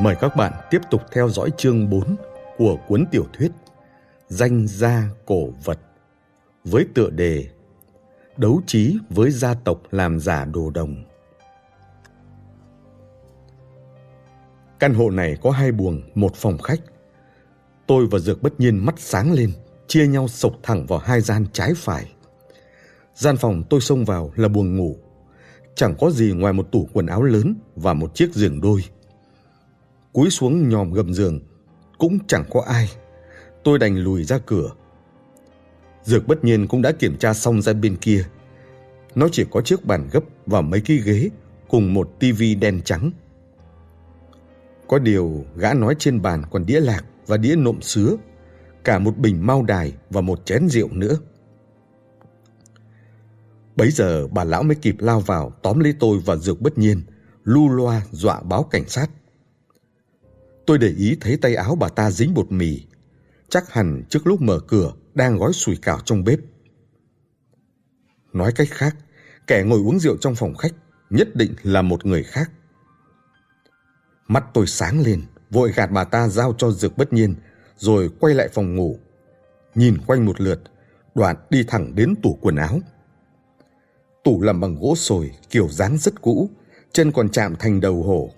Mời các bạn tiếp tục theo dõi chương 4 của cuốn tiểu thuyết Danh gia cổ vật với tựa đề Đấu trí với gia tộc làm giả đồ đồng. Căn hộ này có hai buồng, một phòng khách. Tôi và Dược bất nhiên mắt sáng lên, chia nhau sộc thẳng vào hai gian trái phải. Gian phòng tôi xông vào là buồng ngủ. Chẳng có gì ngoài một tủ quần áo lớn và một chiếc giường đôi. Cúi xuống nhòm gầm giường, cũng chẳng có ai. Tôi đành lùi ra cửa. Dược bất nhiên cũng đã kiểm tra xong ra bên kia. Nó chỉ có chiếc bàn gấp và mấy cái ghế cùng một tivi đen trắng. Có điều gã nói trên bàn còn đĩa lạc và đĩa nộm sứa, cả một bình mao đài và một chén rượu nữa. Bấy giờ bà lão mới kịp lao vào tóm lấy tôi và dược bất nhiên, lu loa dọa báo cảnh sát. Tôi để ý thấy tay áo bà ta dính bột mì, chắc hẳn trước lúc mở cửa đang gói sủi cảo trong bếp. Nói cách khác, kẻ ngồi uống rượu trong phòng khách nhất định là một người khác. Mắt tôi sáng lên, vội gạt bà ta giao cho Dược Bất Nhiên, rồi quay lại phòng ngủ. Nhìn quanh một lượt, đoạn đi thẳng đến tủ quần áo. Tủ làm bằng gỗ sồi, kiểu dáng rất cũ, chân còn chạm thành đầu hổ.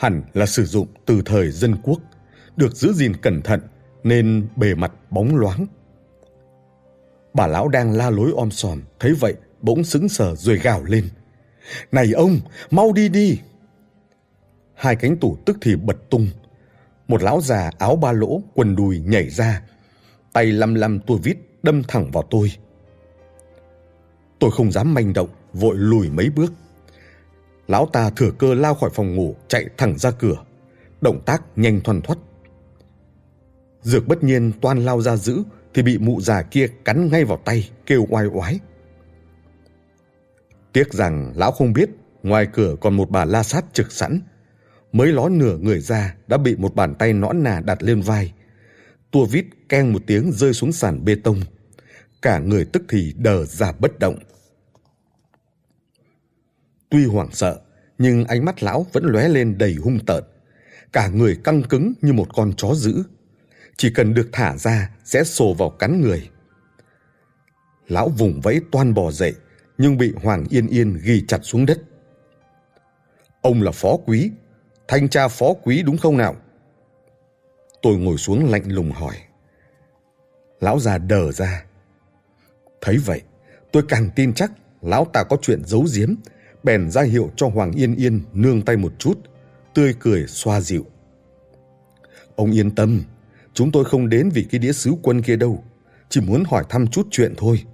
Hẳn là sử dụng từ thời dân quốc, được giữ gìn cẩn thận nên bề mặt bóng loáng. Bà lão đang la lối om sòm, thấy vậy bỗng sững sờ rồi gào lên. Này ông, mau đi đi! Hai cánh tủ tức thì bật tung. Một lão già áo ba lỗ, quần đùi nhảy ra, tay lăm lăm tua vít đâm thẳng vào tôi. Tôi không dám manh động, vội lùi mấy bước. Lão ta thừa cơ lao khỏi phòng ngủ, chạy thẳng ra cửa. Động tác nhanh thoăn thoắt. Dược bất nhiên toan lao ra giữ thì bị mụ già kia cắn ngay vào tay, kêu oai oái. Tiếc rằng lão không biết ngoài cửa còn một bà la sát trực sẵn. Mới ló nửa người ra đã bị một bàn tay nõn nà đặt lên vai. Tua vít keng một tiếng rơi xuống sàn bê tông. Cả người tức thì đờ ra bất động. Tuy hoảng sợ, nhưng ánh mắt lão vẫn lóe lên đầy hung tợn. Cả người căng cứng như một con chó dữ. Chỉ cần được thả ra sẽ sồ vào cắn người. Lão vùng vẫy toan bò dậy, nhưng bị Hoàng Yên Yên ghi chặt xuống đất. Ông là phó quý, thanh tra phó quý đúng không nào? Tôi ngồi xuống lạnh lùng hỏi. Lão già đờ ra. Thấy vậy, tôi càng tin chắc lão ta có chuyện giấu giếm, bèn ra hiệu cho Hoàng Yên Yên nương tay một chút, tươi cười xoa dịu. Ông yên tâm, chúng tôi không đến vì cái đĩa sứ quân kia đâu, chỉ muốn hỏi thăm chút chuyện thôi.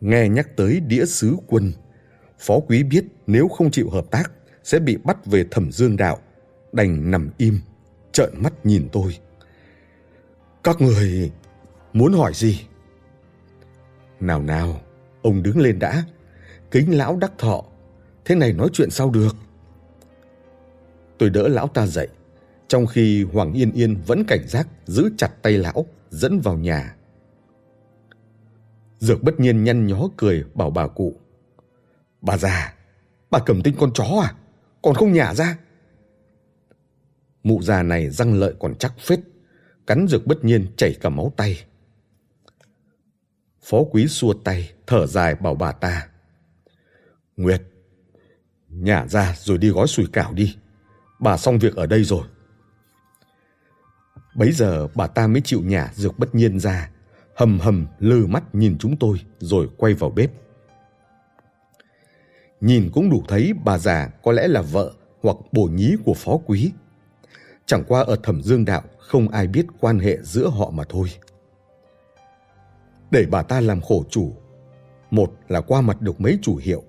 Nghe nhắc tới đĩa sứ quân, phó quý biết nếu không chịu hợp tác sẽ bị bắt về thẩm dương đạo, đành nằm im, trợn mắt nhìn tôi. Các người muốn hỏi gì? Nào nào, ông đứng lên đã, kính lão đắc thọ, thế này nói chuyện sao được? Tôi đỡ lão ta dậy, trong khi Hoàng Yên Yên vẫn cảnh giác giữ chặt tay lão, dẫn vào nhà. Dược bất nhiên nhăn nhó cười bảo bà cụ. Bà già, bà cầm tinh con chó à? Còn không nhả ra? Mụ già này răng lợi còn chắc phết, cắn dược bất nhiên chảy cả máu tay. Phó quý xua tay, thở dài bảo bà ta. Nguyệt, nhả ra rồi đi gói sủi cảo đi. Bà xong việc ở đây rồi. Bấy giờ bà ta mới chịu nhả dược bất nhiên ra, hầm hầm lừ mắt nhìn chúng tôi rồi quay vào bếp. Nhìn cũng đủ thấy bà già có lẽ là vợ hoặc bổ nhí của phó quý. Chẳng qua ở thẩm dương đạo không ai biết quan hệ giữa họ mà thôi. Để bà ta làm khổ chủ, một là qua mặt được mấy chủ hiệu,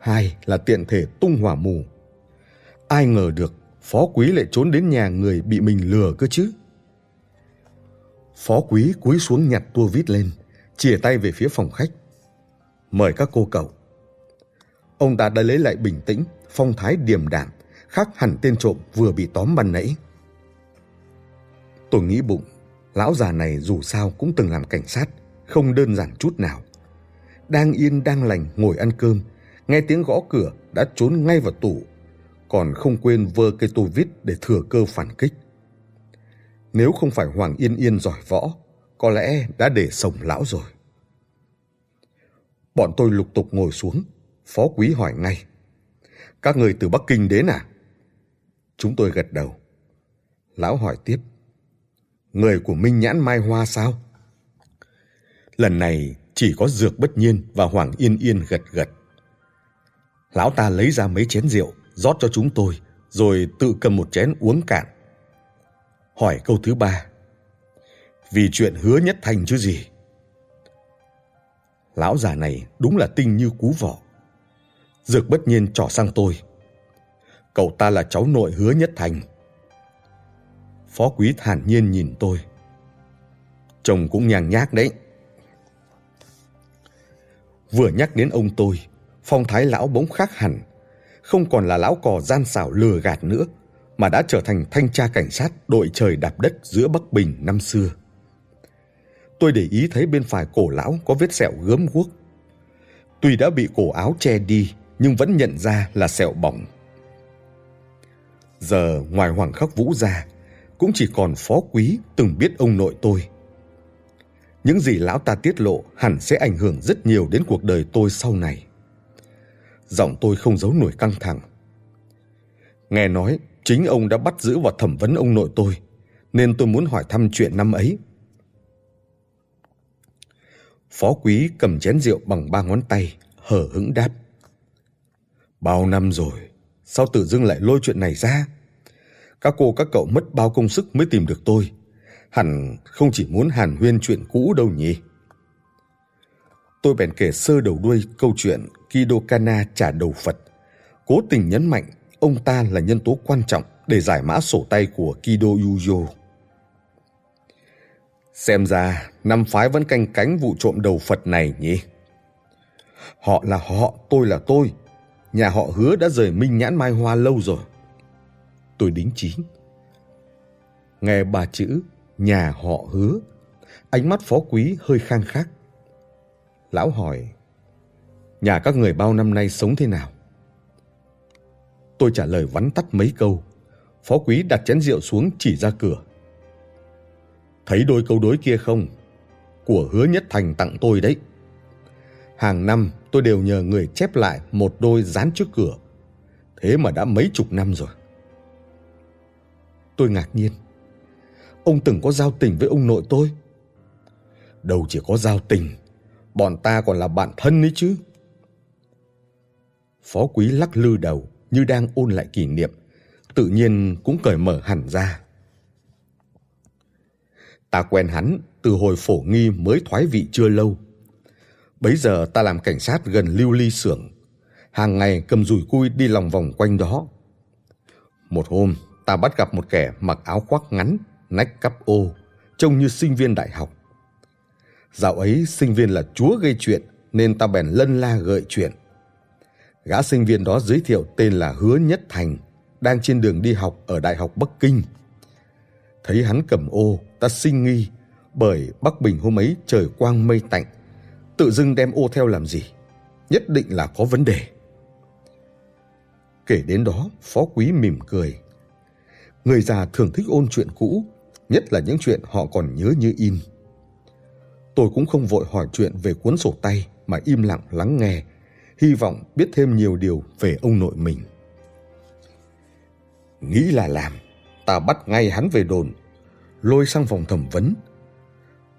hai là tiện thể tung hỏa mù. Ai ngờ được phó quý lại trốn đến nhà người bị mình lừa cơ chứ. Phó quý cúi xuống nhặt tua vít lên, chìa tay về phía phòng khách. Mời các cô cậu. Ông ta đã lấy lại bình tĩnh, phong thái điềm đạm, khác hẳn tên trộm vừa bị tóm ban nãy. Tôi nghĩ bụng, lão già này dù sao cũng từng làm cảnh sát, không đơn giản chút nào. Đang yên đang lành ngồi ăn cơm, nghe tiếng gõ cửa đã trốn ngay vào tủ. còn không quên vơ cây tô vít để thừa cơ phản kích. Nếu không phải Hoàng Yên Yên giỏi võ, có lẽ đã để sổng lão rồi. Bọn tôi lục tục ngồi xuống, phó quý hỏi ngay. Các người từ Bắc Kinh đến à? Chúng tôi gật đầu. Lão hỏi tiếp. Người của Minh Nhãn Mai Hoa sao? Lần này chỉ có Dược Bất Nhiên và Hoàng Yên Yên gật gật. Lão ta lấy ra mấy chén rượu, rót cho chúng tôi, rồi tự cầm một chén uống cạn. Hỏi câu thứ ba. Vì chuyện hứa nhất thành chứ gì? Lão già này đúng là tinh như cú vỏ. Dược bất nhiên trỏ sang tôi. Cậu ta là cháu nội hứa nhất thành. Phó quý thản nhiên nhìn tôi. Chồng cũng nhàng nhác đấy. Vừa nhắc đến ông tôi, phong thái lão bỗng khác hẳn. Không còn là lão cò gian xảo lừa gạt nữa, mà đã trở thành thanh tra cảnh sát đội trời đạp đất giữa Bắc Bình năm xưa. Tôi để ý thấy bên phải cổ lão có vết sẹo gớm guốc. Tuy đã bị cổ áo che đi, nhưng vẫn nhận ra là sẹo bỏng. Giờ ngoài Hoàng Khắc Vũ ra, cũng chỉ còn phó quý từng biết ông nội tôi. Những gì lão ta tiết lộ hẳn sẽ ảnh hưởng rất nhiều đến cuộc đời tôi sau này. Giọng tôi không giấu nổi căng thẳng. Nghe nói chính ông đã bắt giữ và thẩm vấn ông nội tôi, nên tôi muốn hỏi thăm chuyện năm ấy. Phó quý cầm chén rượu bằng ba ngón tay, hở hững đáp. Bao năm rồi, sao tự dưng lại lôi chuyện này ra? Các cô các cậu mất bao công sức mới tìm được tôi. Hẳn không chỉ muốn hàn huyên chuyện cũ đâu nhỉ? Tôi bèn kể sơ đầu đuôi câu chuyện Kido Kana trả đầu Phật. Cố tình nhấn mạnh ông ta là nhân tố quan trọng để giải mã sổ tay của Kido Yuyo. Xem ra năm phái vẫn canh cánh vụ trộm đầu Phật này nhỉ? Họ là họ, tôi là tôi. Nhà họ hứa đã rời Minh Nhãn Mai Hoa lâu rồi. Tôi đính chính. Nghe ba chữ nhà họ hứa, ánh mắt phó quý hơi khang khắc. Lão hỏi, nhà các người bao năm nay sống thế nào? Tôi trả lời vắn tắt mấy câu. Phó quý đặt chén rượu xuống chỉ ra cửa. Thấy đôi câu đối kia không? Của hứa nhất thành tặng tôi đấy. Hàng năm tôi đều nhờ người chép lại một đôi dán trước cửa. Thế mà đã mấy chục năm rồi. Tôi ngạc nhiên. Ông từng có giao tình với ông nội tôi. Đâu chỉ có giao tình, bọn ta còn là bạn thân ấy chứ. Phó quý lắc lư đầu như đang ôn lại kỷ niệm, tự nhiên cũng cởi mở hẳn ra. Ta quen hắn từ hồi phổ nghi mới thoái vị chưa lâu. Bấy giờ ta làm cảnh sát gần lưu ly xưởng, hàng ngày cầm dùi cui đi lòng vòng quanh đó. Một hôm, ta bắt gặp một kẻ mặc áo khoác ngắn, nách cắp ô, trông như sinh viên đại học. Dạo ấy sinh viên là chúa gây chuyện nên ta bèn lân la gợi chuyện. Gã sinh viên đó giới thiệu tên là Hứa Nhất Thành, đang trên đường đi học ở Đại học Bắc Kinh. Thấy hắn cầm ô, ta sinh nghi, bởi Bắc Bình hôm ấy trời quang mây tạnh, tự dưng đem ô theo làm gì? Nhất định là có vấn đề. Kể đến đó, Phó Quý mỉm cười. Người già thường thích ôn chuyện cũ, nhất là những chuyện họ còn nhớ như in. Tôi cũng không vội hỏi chuyện về cuốn sổ tay mà im lặng lắng nghe, hy vọng biết thêm nhiều điều về ông nội mình. Nghĩ là làm, ta bắt ngay hắn về đồn, lôi sang phòng thẩm vấn.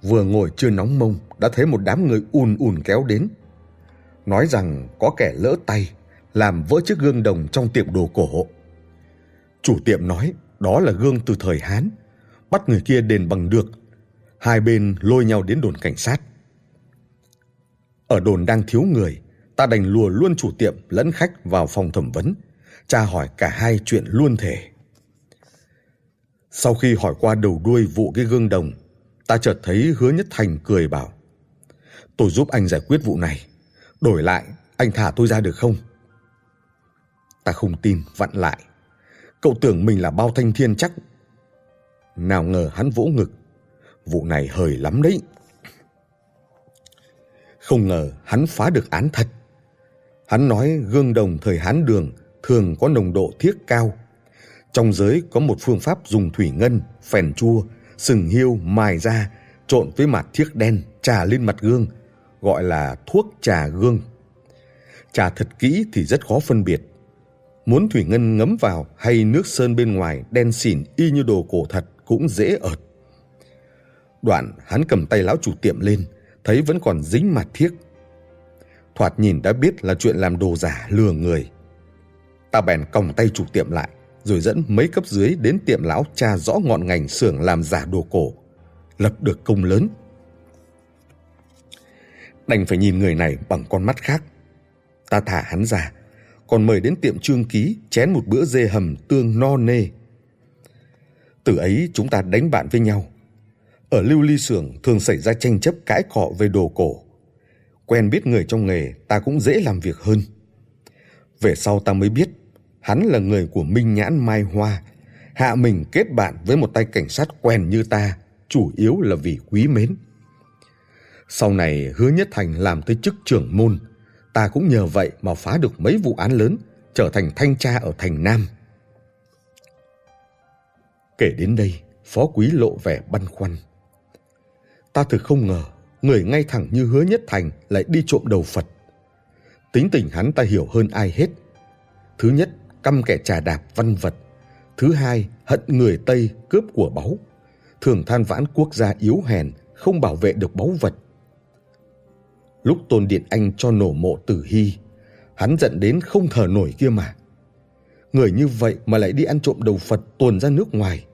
Vừa ngồi chưa nóng mông đã thấy một đám người ùn ùn kéo đến. Nói rằng có kẻ lỡ tay, làm vỡ chiếc gương đồng trong tiệm đồ cổ. Chủ tiệm nói đó là gương từ thời Hán, bắt người kia đền bằng được. Hai bên lôi nhau đến đồn cảnh sát. Ở đồn đang thiếu người, ta đành lùa luôn chủ tiệm lẫn khách vào phòng thẩm vấn, tra hỏi cả hai chuyện luôn thể. Sau khi hỏi qua đầu đuôi vụ cái gương đồng, ta chợt thấy Hứa Nhất Thành cười bảo: "Tôi giúp anh giải quyết vụ này, đổi lại anh thả tôi ra được không?" Ta không tin, vặn lại. Cậu tưởng mình là bao thanh thiên chắc. Nào ngờ hắn vỗ ngực. Vụ này hời lắm đấy. Không ngờ hắn phá được án thật. Hắn nói gương đồng thời Hán Đường thường có nồng độ thiếc cao. Trong giới có một phương pháp dùng thủy ngân, phèn chua, sừng hiêu mài ra, trộn với mặt thiếc đen, trà lên mặt gương, gọi là thuốc trà gương. Trà thật kỹ thì rất khó phân biệt. Muốn thủy ngân ngấm vào hay nước sơn bên ngoài đen xỉn y như đồ cổ thật cũng dễ ợt. Đoạn hắn cầm tay lão chủ tiệm lên, thấy vẫn còn dính mặt thiếc. Thoạt nhìn đã biết là chuyện làm đồ giả lừa người. Ta bèn còng tay chủ tiệm lại, rồi dẫn mấy cấp dưới đến tiệm lão tra rõ ngọn ngành xưởng làm giả đồ cổ, lập được công lớn. Đành phải nhìn người này bằng con mắt khác. Ta thả hắn ra, còn mời đến tiệm trương ký chén một bữa dê hầm tương no nê. Từ ấy chúng ta đánh bạn với nhau. Ở lưu ly xưởng thường xảy ra tranh chấp cãi cọ về đồ cổ. Quen biết người trong nghề ta cũng dễ làm việc hơn. Về sau ta mới biết hắn là người của Minh Nhãn Mai Hoa, hạ mình kết bạn với một tay cảnh sát quen như ta, chủ yếu là vì quý mến. Sau này Hứa Nhất Thành làm tới chức trưởng môn, ta cũng nhờ vậy mà phá được mấy vụ án lớn, trở thành thanh tra ở thành Nam. Kể đến đây, Phó Quý lộ vẻ băn khoăn. Ta thực không ngờ, người ngay thẳng như Hứa Nhất Thành lại đi trộm đầu Phật. Tính tình hắn ta hiểu hơn ai hết. Thứ nhất, căm kẻ trà đạp văn vật. Thứ hai, hận người Tây cướp của báu. Thường than vãn quốc gia yếu hèn, không bảo vệ được báu vật. Lúc Tôn Điện Anh cho nổ mộ tử hy, hắn giận đến không thở nổi kia mà. Người như vậy mà lại đi ăn trộm đầu Phật tuồn ra nước ngoài.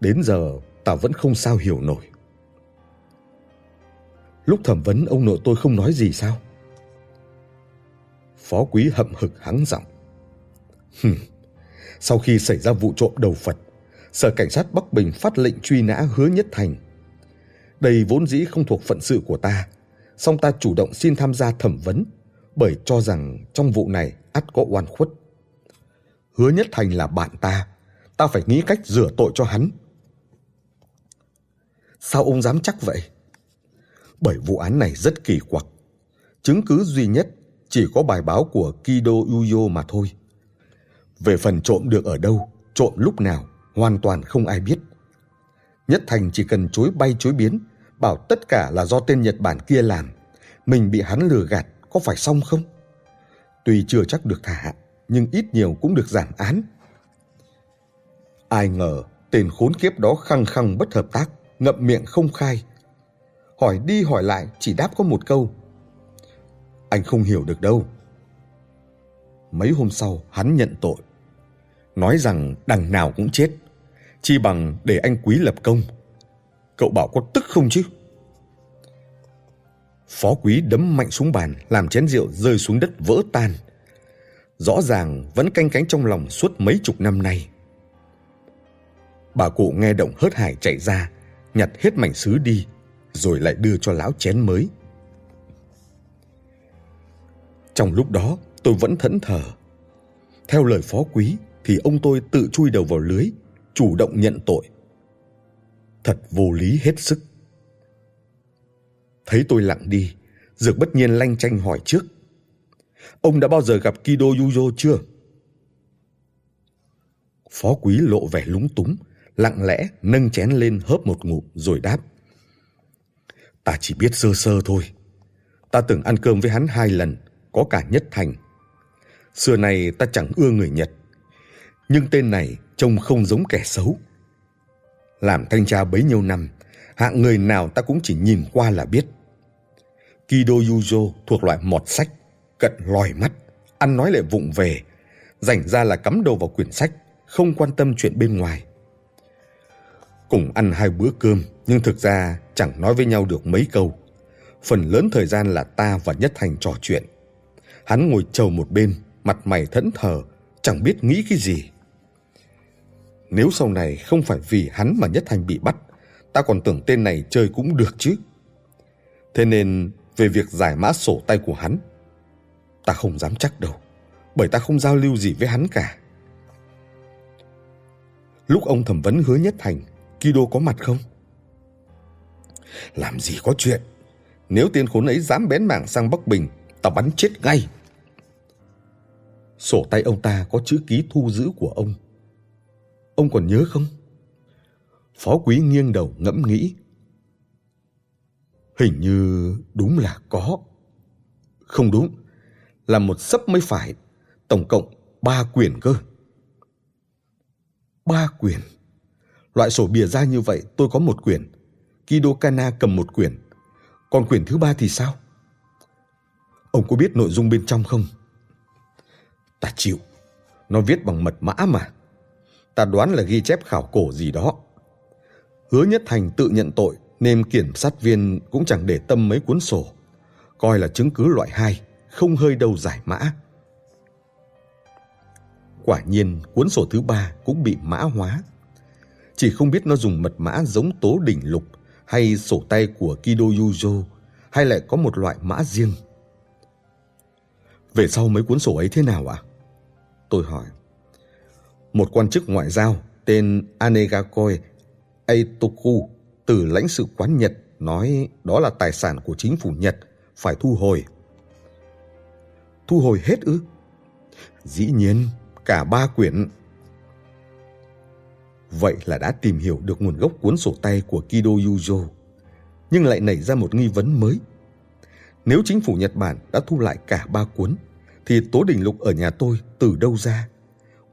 Đến giờ ta vẫn không sao hiểu nổi. Lúc thẩm vấn ông nội tôi không nói gì sao? Phó quý hậm hực hắng giọng. Hừm, sau khi xảy ra vụ trộm đầu Phật, Sở Cảnh sát Bắc Bình phát lệnh truy nã hứa nhất thành. Đây vốn dĩ không thuộc phận sự của ta, song ta chủ động xin tham gia thẩm vấn bởi cho rằng trong vụ này ắt có oan khuất. Hứa nhất thành là bạn ta, ta phải nghĩ cách rửa tội cho hắn. Sao ông dám chắc vậy? Bởi vụ án này rất kỳ quặc. Chứng cứ duy nhất chỉ có bài báo của Kido Uyo mà thôi. Về phần trộm được ở đâu, trộm lúc nào, hoàn toàn không ai biết. Nhất Thành chỉ cần chối bay chối biến, bảo tất cả là do tên Nhật Bản kia làm. Mình bị hắn lừa gạt, có phải xong không? Tuy chưa chắc được thả, nhưng ít nhiều cũng được giảm án. Ai ngờ tên khốn kiếp đó khăng khăng bất hợp tác, ngậm miệng không khai. Hỏi đi hỏi lại chỉ đáp có một câu. Anh không hiểu được đâu. Mấy hôm sau hắn nhận tội nói rằng đằng nào cũng chết, chi bằng để anh Quý lập công. Cậu bảo có tức không chứ? Phó Quý đấm mạnh xuống bàn, làm chén rượu rơi xuống đất vỡ tan. Rõ ràng vẫn canh cánh trong lòng suốt mấy chục năm nay. Bà cụ nghe động hớt hải chạy ra, nhặt hết mảnh sứ đi, rồi lại đưa cho lão chén mới. Trong lúc đó, tôi vẫn thẫn thờ. Theo lời phó quý, thì ông tôi tự chui đầu vào lưới, chủ động nhận tội. Thật vô lý hết sức. Thấy tôi lặng đi, Dược bất nhiên lanh chanh hỏi trước. Ông đã bao giờ gặp Kido Yuzo chưa? Phó quý lộ vẻ lúng túng, lặng lẽ nâng chén lên hớp một ngụm rồi đáp. Ta chỉ biết sơ sơ thôi. Ta từng ăn cơm với hắn hai lần, có cả nhất thành. Xưa này ta chẳng ưa người Nhật, nhưng tên này trông không giống kẻ xấu. Làm thanh tra bấy nhiêu năm, hạng người nào ta cũng chỉ nhìn qua là biết. Kido Yuzo thuộc loại mọt sách, cận lòi mắt, ăn nói lại vụng về, rảnh ra là cắm đầu vào quyển sách, không quan tâm chuyện bên ngoài. Cùng ăn hai bữa cơm, nhưng thực ra chẳng nói với nhau được mấy câu. Phần lớn thời gian là ta và Nhất Thành trò chuyện. Hắn ngồi chầu một bên, mặt mày thẫn thờ, chẳng biết nghĩ cái gì. Nếu sau này không phải vì hắn mà Nhất Thành bị bắt, ta còn tưởng tên này chơi cũng được chứ. Thế nên về việc giải mã sổ tay của hắn, ta không dám chắc đâu, bởi ta không giao lưu gì với hắn cả. Lúc ông thẩm vấn hứa Nhất Thành, Kido có mặt không? Làm gì có chuyện, nếu tên khốn ấy dám bén mảng sang Bắc Bình, ta bắn chết ngay. Sổ tay ông ta có chữ ký thu giữ của ông. Ông còn nhớ không? Phó quý nghiêng đầu ngẫm nghĩ. Hình như đúng là có. Không đúng, là một sấp mới phải, tổng cộng ba quyển cơ. Ba quyển. Loại sổ bìa ra như vậy tôi có một quyển. Kido Kana cầm một quyển. Còn quyển thứ ba thì sao? Ông có biết nội dung bên trong không? Ta chịu. Nó viết bằng mật mã mà. Ta đoán là ghi chép khảo cổ gì đó. Hứa Nhất Thành tự nhận tội nên kiểm sát viên cũng chẳng để tâm mấy cuốn sổ. Coi là chứng cứ loại hai, không hơi đâu giải mã. Quả nhiên cuốn sổ thứ ba cũng bị mã hóa. Chỉ không biết nó dùng mật mã giống tố đỉnh lục hay sổ tay của Kido Yuzo, hay lại có một loại mã riêng. Về sau mấy cuốn sổ ấy thế nào ạ? À? Tôi hỏi. Một quan chức ngoại giao tên Anegakoi Eitoku từ lãnh sự quán Nhật nói đó là tài sản của chính phủ Nhật, phải thu hồi. Thu hồi hết ư? Dĩ nhiên, cả ba quyển. Vậy là đã tìm hiểu được nguồn gốc cuốn sổ tay của Kido Yuzo, nhưng lại nảy ra một nghi vấn mới. Nếu chính phủ Nhật Bản đã thu lại cả ba cuốn, thì Tố Đình Lục ở nhà tôi từ đâu ra?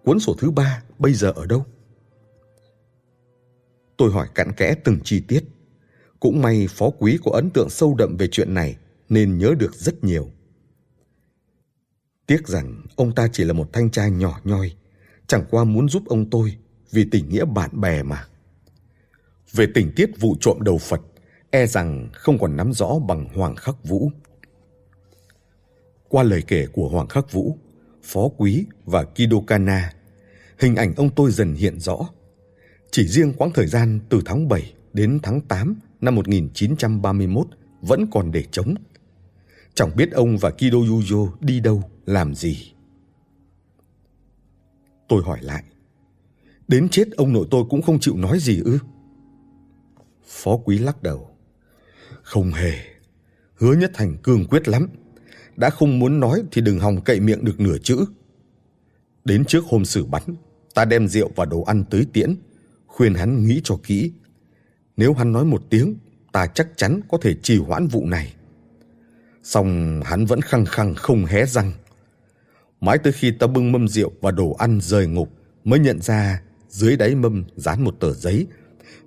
Cuốn sổ thứ ba bây giờ ở đâu? Tôi hỏi cặn kẽ từng chi tiết. Cũng may phó quý có ấn tượng sâu đậm về chuyện này nên nhớ được rất nhiều. Tiếc rằng ông ta chỉ là một thanh tra nhỏ nhoi, chẳng qua muốn giúp ông tôi vì tình nghĩa bạn bè mà. Về tình tiết vụ trộm đầu Phật, e rằng không còn nắm rõ bằng Hoàng Khắc Vũ. Qua lời kể của Hoàng Khắc Vũ, Phó Quý và Kido Kana, hình ảnh ông tôi dần hiện rõ. Chỉ riêng quãng thời gian từ tháng 7 đến tháng 8 năm 1931 vẫn còn để trống. Chẳng biết ông và Kido Yujo đi đâu, làm gì. Tôi hỏi lại. Đến chết ông nội tôi cũng không chịu nói gì ư? Phó quý lắc đầu. Không hề. Hứa nhất thành cương quyết lắm. Đã không muốn nói thì đừng hòng cậy miệng được nửa chữ. Đến trước hôm xử bắn, ta đem rượu và đồ ăn tới tiễn, khuyên hắn nghĩ cho kỹ. Nếu hắn nói một tiếng, ta chắc chắn có thể trì hoãn vụ này. Xong hắn vẫn khăng khăng không hé răng. Mãi tới khi ta bưng mâm rượu và đồ ăn rời ngục mới nhận ra dưới đáy mâm dán một tờ giấy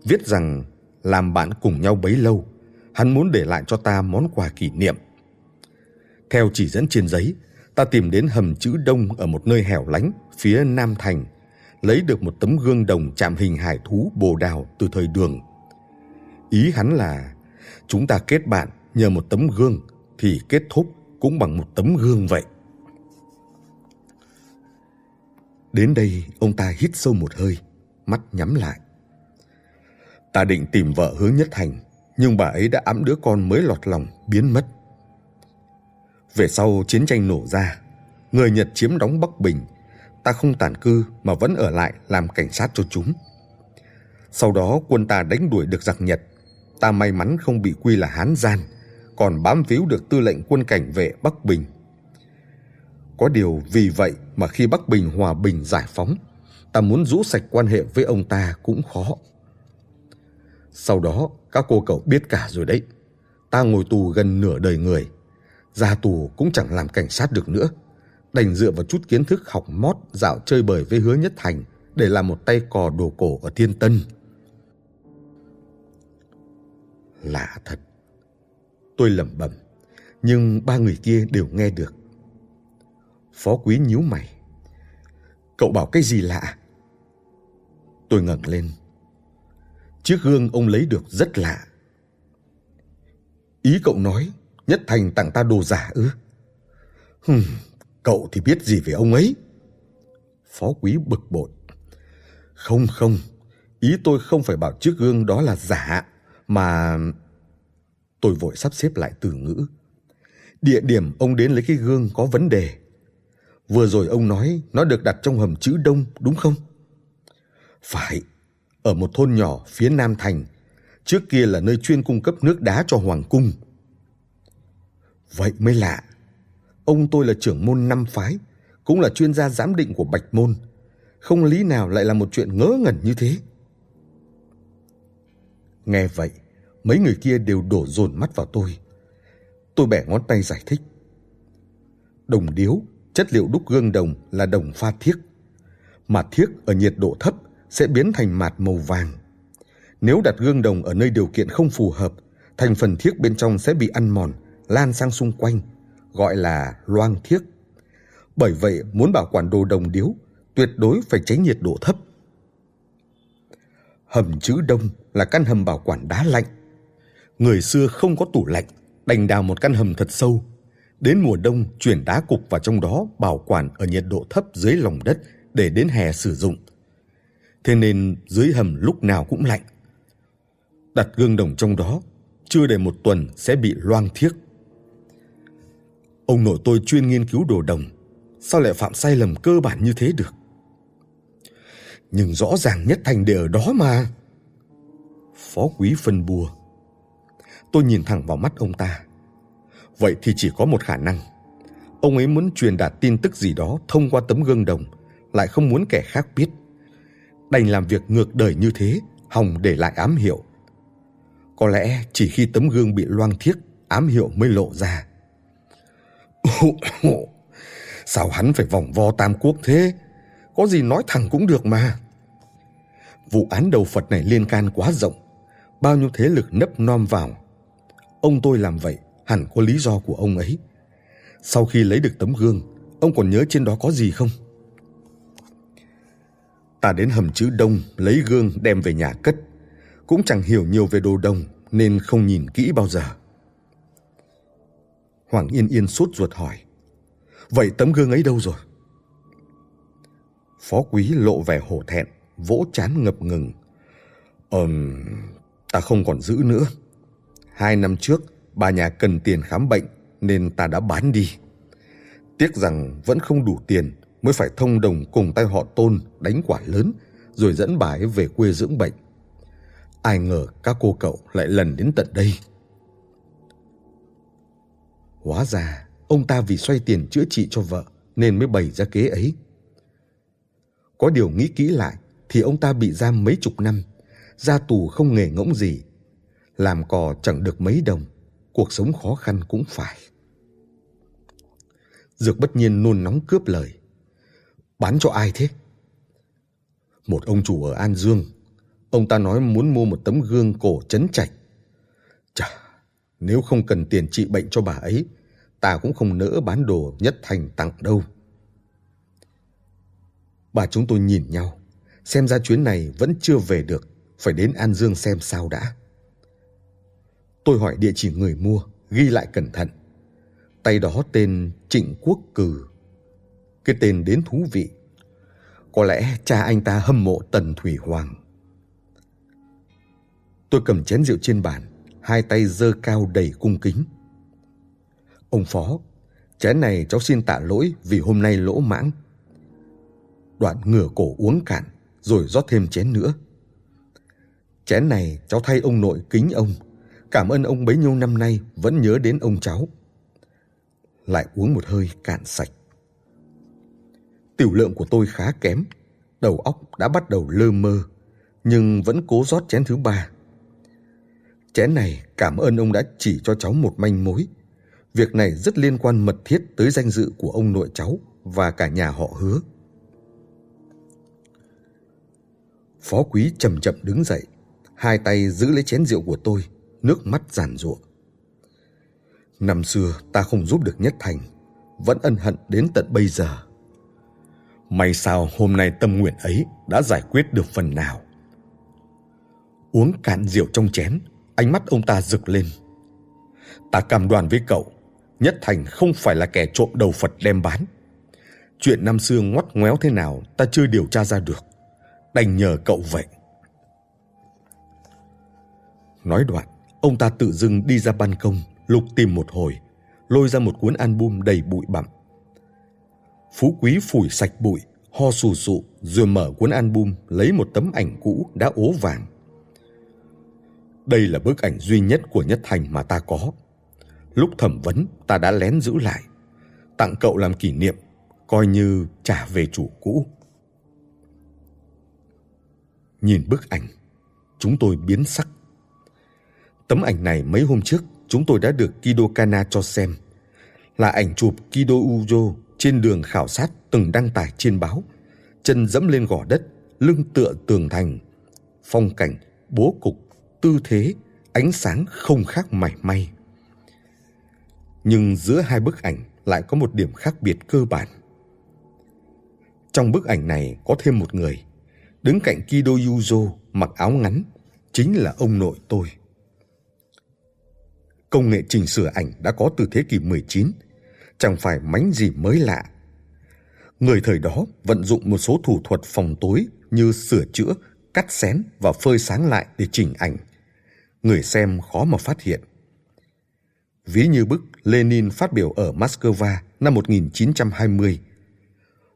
viết rằng làm bạn cùng nhau bấy lâu, hắn muốn để lại cho ta món quà kỷ niệm. Theo chỉ dẫn trên giấy, ta tìm đến hầm chữ đông ở một nơi hẻo lánh phía Nam Thành, lấy được một tấm gương đồng chạm hình hải thú bồ đào từ thời đường. Ý hắn là chúng ta kết bạn nhờ một tấm gương thì kết thúc cũng bằng một tấm gương vậy. Đến đây, ông ta hít sâu một hơi, mắt nhắm lại. Ta định tìm vợ hướng nhất thành, nhưng bà ấy đã ẵm đứa con mới lọt lòng biến mất. Về sau chiến tranh nổ ra, người Nhật chiếm đóng Bắc Bình, ta không tản cư mà vẫn ở lại làm cảnh sát cho chúng. Sau đó quân ta đánh đuổi được giặc Nhật, ta may mắn không bị quy là Hán gian, còn bám víu được tư lệnh quân cảnh vệ Bắc Bình. Có điều vì vậy mà khi Bắc Bình hòa bình giải phóng, ta muốn rũ sạch quan hệ với ông ta cũng khó. Sau đó, các cô cậu biết cả rồi đấy. Ta ngồi tù gần nửa đời người. Ra tù cũng chẳng làm cảnh sát được nữa. Đành dựa vào chút kiến thức học mót dạo chơi bời với hứa nhất thành để làm một tay cò đồ cổ ở Thiên Tân. Lạ thật. Tôi lẩm bẩm, nhưng ba người kia đều nghe được. Phó quý nhíu mày. Cậu bảo cái gì lạ? Tôi ngẩng lên. Chiếc gương ông lấy được rất lạ. Ý cậu nói, Nhất Thành tặng ta đồ giả ư? Hừm, cậu thì biết gì về ông ấy? Phó quý bực bội. Không không, ý tôi không phải bảo chiếc gương đó là giả, mà... Tôi vội sắp xếp lại từ ngữ. Địa điểm ông đến lấy cái gương có vấn đề. Vừa rồi ông nói nó được đặt trong hầm chữ đông đúng không? Phải, ở một thôn nhỏ phía Nam Thành. Trước kia là nơi chuyên cung cấp nước đá cho Hoàng Cung. Vậy mới lạ. Ông tôi là trưởng môn năm phái, cũng là chuyên gia giám định của Bạch Môn. Không lý nào lại là một chuyện ngớ ngẩn như thế. Nghe vậy, mấy người kia đều đổ dồn mắt vào tôi. Tôi bẻ ngón tay giải thích. Đồng điếu, chất liệu đúc gương đồng là đồng pha thiếc. Mạt thiếc ở nhiệt độ thấp sẽ biến thành mạt màu vàng. Nếu đặt gương đồng ở nơi điều kiện không phù hợp, thành phần thiếc bên trong sẽ bị ăn mòn, lan sang xung quanh, gọi là loang thiếc. Bởi vậy, muốn bảo quản đồ đồng điếu, tuyệt đối phải tránh nhiệt độ thấp. Hầm chữ đông là căn hầm bảo quản đá lạnh. Người xưa không có tủ lạnh, đành đào một căn hầm thật sâu. Đến mùa đông chuyển đá cục vào trong đó bảo quản ở nhiệt độ thấp dưới lòng đất để đến hè sử dụng. Thế nên dưới hầm lúc nào cũng lạnh. Đặt gương đồng trong đó, chưa đầy một tuần sẽ bị loang thiếc. Ông nội tôi chuyên nghiên cứu đồ đồng, sao lại phạm sai lầm cơ bản như thế được? Nhưng rõ ràng nhất thành để ở đó mà. Phó quý phân bùa. Tôi nhìn thẳng vào mắt ông ta. Vậy thì chỉ có một khả năng. Ông ấy muốn truyền đạt tin tức gì đó thông qua tấm gương đồng, lại không muốn kẻ khác biết. Đành làm việc ngược đời như thế, hòng để lại ám hiệu. Có lẽ chỉ khi tấm gương bị loang thiếc, ám hiệu mới lộ ra. Sao hắn phải vòng vo tam quốc thế? Có gì nói thẳng cũng được mà. Vụ án đầu Phật này liên can quá rộng, bao nhiêu thế lực nấp nom vào. Ông tôi làm vậy hẳn có lý do của ông ấy. Sau khi lấy được tấm gương, ông còn nhớ trên đó có gì không? Ta đến hầm chữ đông lấy gương đem về nhà cất. Cũng chẳng hiểu nhiều về đồ đồng nên không nhìn kỹ bao giờ. Hoàng Yên Yên sốt ruột hỏi. Vậy tấm gương ấy đâu rồi? Phó quý lộ vẻ hổ thẹn, vỗ chán ngập ngừng. Ờm, ta không còn giữ nữa. Hai năm trước, bà nhà cần tiền khám bệnh nên ta đã bán đi. Tiếc rằng vẫn không đủ tiền mới phải thông đồng cùng tay họ tôn đánh quả lớn rồi dẫn bà ấy về quê dưỡng bệnh. Ai ngờ các cô cậu lại lần đến tận đây. Hóa ra, ông ta vì xoay tiền chữa trị cho vợ nên mới bày ra kế ấy. Có điều nghĩ kỹ lại thì ông ta bị giam mấy chục năm, ra tù không nghề ngỗng gì. Làm cò chẳng được mấy đồng, cuộc sống khó khăn cũng phải. Dược bất nhiên nôn nóng cướp lời. Bán cho ai thế? Một ông chủ ở An Dương. Ông ta nói muốn mua một tấm gương cổ chấn chạch. Chà, nếu không cần tiền trị bệnh cho bà ấy, ta cũng không nỡ bán đồ nhất thành tặng đâu. Bà chúng tôi nhìn nhau, xem ra chuyến này vẫn chưa về được, phải đến An Dương xem sao đã. Tôi hỏi địa chỉ người mua, ghi lại cẩn thận. Tay đó tên Trịnh Quốc Cử. Cái tên đến thú vị. Có lẽ cha anh ta hâm mộ Tần Thủy Hoàng. Tôi cầm chén rượu trên bàn, hai tay giơ cao đầy cung kính. Ông Phó, chén này cháu xin tạ lỗi vì hôm nay lỗ mãng. Đoạn ngửa cổ uống cạn, rồi rót thêm chén nữa. Chén này cháu thay ông nội kính ông, cảm ơn ông bấy nhiêu năm nay vẫn nhớ đến ông cháu. Lại uống một hơi cạn sạch. Tiểu lượng của tôi khá kém, đầu óc đã bắt đầu lơ mơ, nhưng vẫn cố rót chén thứ ba. Chén này cảm ơn ông đã chỉ cho cháu một manh mối. Việc này rất liên quan mật thiết tới danh dự của ông nội cháu và cả nhà họ hứa. Phó quý chậm chậm đứng dậy, hai tay giữ lấy chén rượu của tôi, nước mắt giàn giụa. Năm xưa ta không giúp được Nhất Thành, vẫn ân hận đến tận bây giờ. May sao hôm nay tâm nguyện ấy đã giải quyết được phần nào. Uống cạn rượu trong chén, ánh mắt ông ta rực lên. Ta cam đoan với cậu, Nhất Thành không phải là kẻ trộm đầu Phật đem bán. Chuyện năm xưa ngoắt ngoéo thế nào ta chưa điều tra ra được. Đành nhờ cậu vậy. Nói đoạn, ông ta tự dưng đi ra ban công, lục tìm một hồi, lôi ra một cuốn album đầy bụi bặm. Phú Quý phủi sạch bụi, ho sù sụ, rồi mở cuốn album lấy một tấm ảnh cũ đã ố vàng. Đây là bức ảnh duy nhất của Nhất Thành mà ta có. Lúc thẩm vấn, ta đã lén giữ lại. Tặng cậu làm kỷ niệm, coi như trả về chủ cũ. Nhìn bức ảnh, chúng tôi biến sắc. Tấm ảnh này mấy hôm trước chúng tôi đã được Kido Kana cho xem. Là ảnh chụp Kido Ujo trên đường khảo sát từng đăng tải trên báo. Chân dẫm lên gò đất, lưng tựa tường thành. Phong cảnh, bố cục, tư thế, ánh sáng không khác mảy may. Nhưng giữa hai bức ảnh lại có một điểm khác biệt cơ bản. Trong bức ảnh này có thêm một người, đứng cạnh Kido Yuzo mặc áo ngắn, chính là ông nội tôi. Công nghệ chỉnh sửa ảnh đã có từ thế kỷ 19, chẳng phải mánh gì mới lạ. Người thời đó vận dụng một số thủ thuật phòng tối như sửa chữa, cắt xén và phơi sáng lại để chỉnh ảnh. Người xem khó mà phát hiện. Ví như bức Lenin phát biểu ở Moscow năm 1920.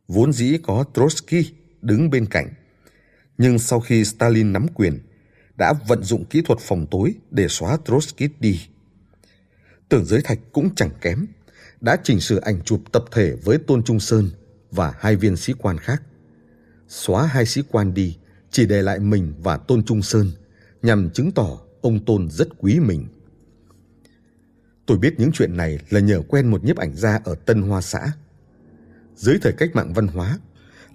Vốn dĩ có Trotsky đứng bên cạnh, nhưng sau khi Stalin nắm quyền, đã vận dụng kỹ thuật phòng tối để xóa Trotsky đi. Tưởng Giới Thạch cũng chẳng kém, đã chỉnh sửa ảnh chụp tập thể với Tôn Trung Sơn và hai viên sĩ quan khác. Xóa hai sĩ quan đi, chỉ để lại mình và Tôn Trung Sơn, nhằm chứng tỏ ông Tôn rất quý mình. Tôi biết những chuyện này là nhờ quen một nhiếp ảnh gia ở Tân Hoa xã. Dưới thời cách mạng văn hóa,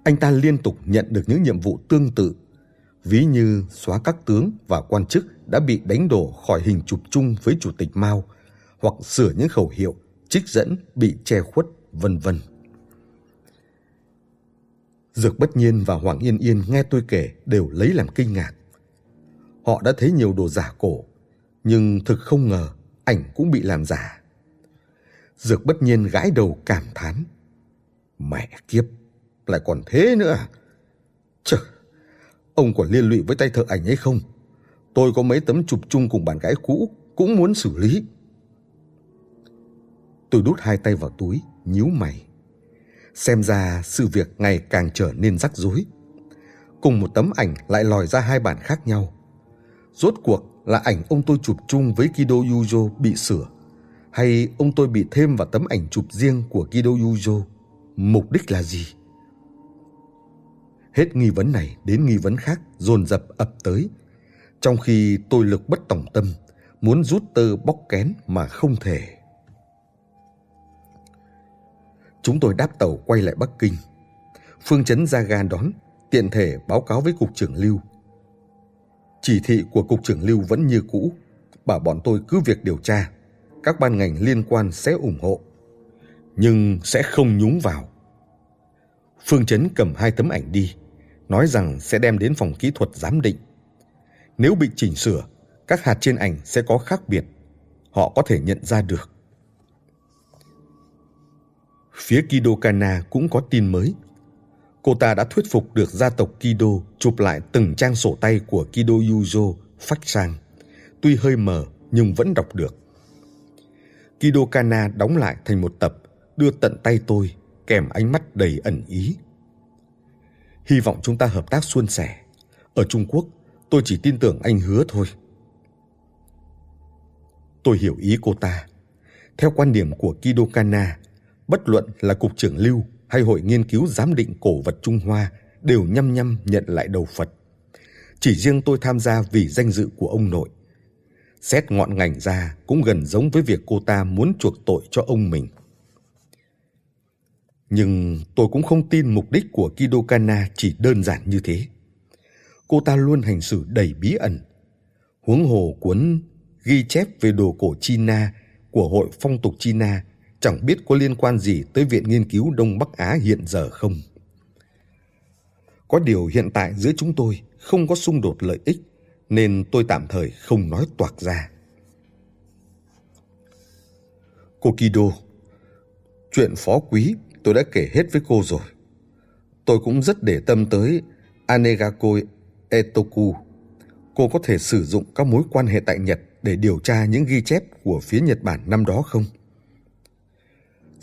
anh ta liên tục nhận được những nhiệm vụ tương tự, ví như xóa các tướng và quan chức đã bị đánh đổ khỏi hình chụp chung với Chủ tịch Mao hoặc sửa những khẩu hiệu, trích dẫn bị che khuất, vân vân. Dược Bất Nhiên và Hoàng Yên Yên nghe tôi kể đều lấy làm kinh ngạc. Họ đã thấy nhiều đồ giả cổ, nhưng thực không ngờ ảnh cũng bị làm giả. Dược Bất Nhiên gãi đầu cảm thán. Mẹ kiếp, lại còn thế nữa à? Trời, ông còn liên lụy với tay thợ ảnh ấy không? Tôi có mấy tấm chụp chung cùng bạn gái cũ, cũng muốn xử lý. Tôi đút hai tay vào túi, nhíu mày. Xem ra sự việc ngày càng trở nên rắc rối. Cùng một tấm ảnh lại lòi ra hai bản khác nhau. Rốt cuộc là ảnh ông tôi chụp chung với Kido Yujo bị sửa hay ông tôi bị thêm vào tấm ảnh chụp riêng của Kido Yujo. Mục đích là gì? Hết nghi vấn này đến nghi vấn khác dồn dập ập tới. Trong khi tôi lực bất tòng tâm, muốn rút tơ bóc kén mà không thể. Chúng tôi đáp tàu quay lại Bắc Kinh. Phương Chấn ra ga đón, tiện thể báo cáo với Cục trưởng Lưu. Chỉ thị của Cục trưởng Lưu vẫn như cũ, bảo bọn tôi cứ việc điều tra. Các ban ngành liên quan sẽ ủng hộ, nhưng sẽ không nhúng vào. Phương Chấn cầm hai tấm ảnh đi, nói rằng sẽ đem đến phòng kỹ thuật giám định. Nếu bị chỉnh sửa, các hạt trên ảnh sẽ có khác biệt. Họ có thể nhận ra được. Phía Kido Kana cũng có tin mới. Cô ta đã thuyết phục được gia tộc Kido chụp lại từng trang sổ tay của Kido Yuzo phách sang. Tuy hơi mờ nhưng vẫn đọc được. Kido Kana đóng lại thành một tập, đưa tận tay tôi, kèm ánh mắt đầy ẩn ý. Hy vọng chúng ta hợp tác suôn sẻ. Ở Trung Quốc, tôi chỉ tin tưởng anh hứa thôi. Tôi hiểu ý cô ta. Theo quan điểm của Kido Kana, bất luận là cục trưởng lưu hay hội nghiên cứu giám định cổ vật Trung Hoa đều nhăm nhăm nhận lại đầu Phật. Chỉ riêng tôi tham gia vì danh dự của ông nội. Xét ngọn ngành ra cũng gần giống với việc cô ta muốn chuộc tội cho ông mình. Nhưng tôi cũng không tin mục đích của Kido Kana chỉ đơn giản như thế. Cô ta luôn hành xử đầy bí ẩn. Huống hồ cuốn ghi chép về đồ cổ China của Hội Phong tục China chẳng biết có liên quan gì tới Viện Nghiên cứu Đông Bắc Á hiện giờ không. Có điều hiện tại giữa chúng tôi không có xung đột lợi ích, nên tôi tạm thời không nói toạc ra. Cô Kido, chuyện phó quý tôi đã kể hết với cô rồi. Tôi cũng rất để tâm tới Anegakoi Etoku. Cô có thể sử dụng các mối quan hệ tại Nhật để điều tra những ghi chép của phía Nhật Bản năm đó không?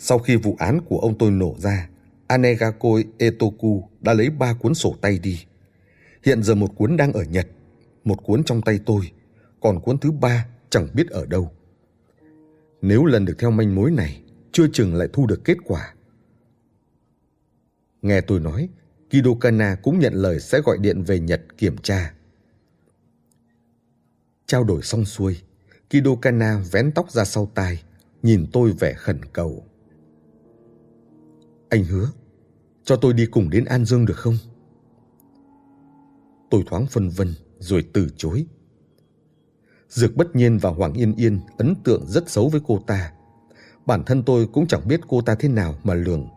Sau khi vụ án của ông tôi nổ ra, Anegakoi Etoku đã lấy ba cuốn sổ tay đi. Hiện giờ một cuốn đang ở Nhật, một cuốn trong tay tôi, còn cuốn thứ ba chẳng biết ở đâu. Nếu lần được theo manh mối này, chưa chừng lại thu được kết quả. Nghe tôi nói, Kido Kana cũng nhận lời sẽ gọi điện về Nhật kiểm tra. Trao đổi xong xuôi, Kido Kana vén tóc ra sau tai, nhìn tôi vẻ khẩn cầu. Anh hứa, cho tôi đi cùng đến An Dương được không? Tôi thoáng phân vân rồi từ chối. Dược bất nhiên và Hoàng Yên Yên ấn tượng rất xấu với cô ta. Bản thân tôi cũng chẳng biết cô ta thế nào mà lường.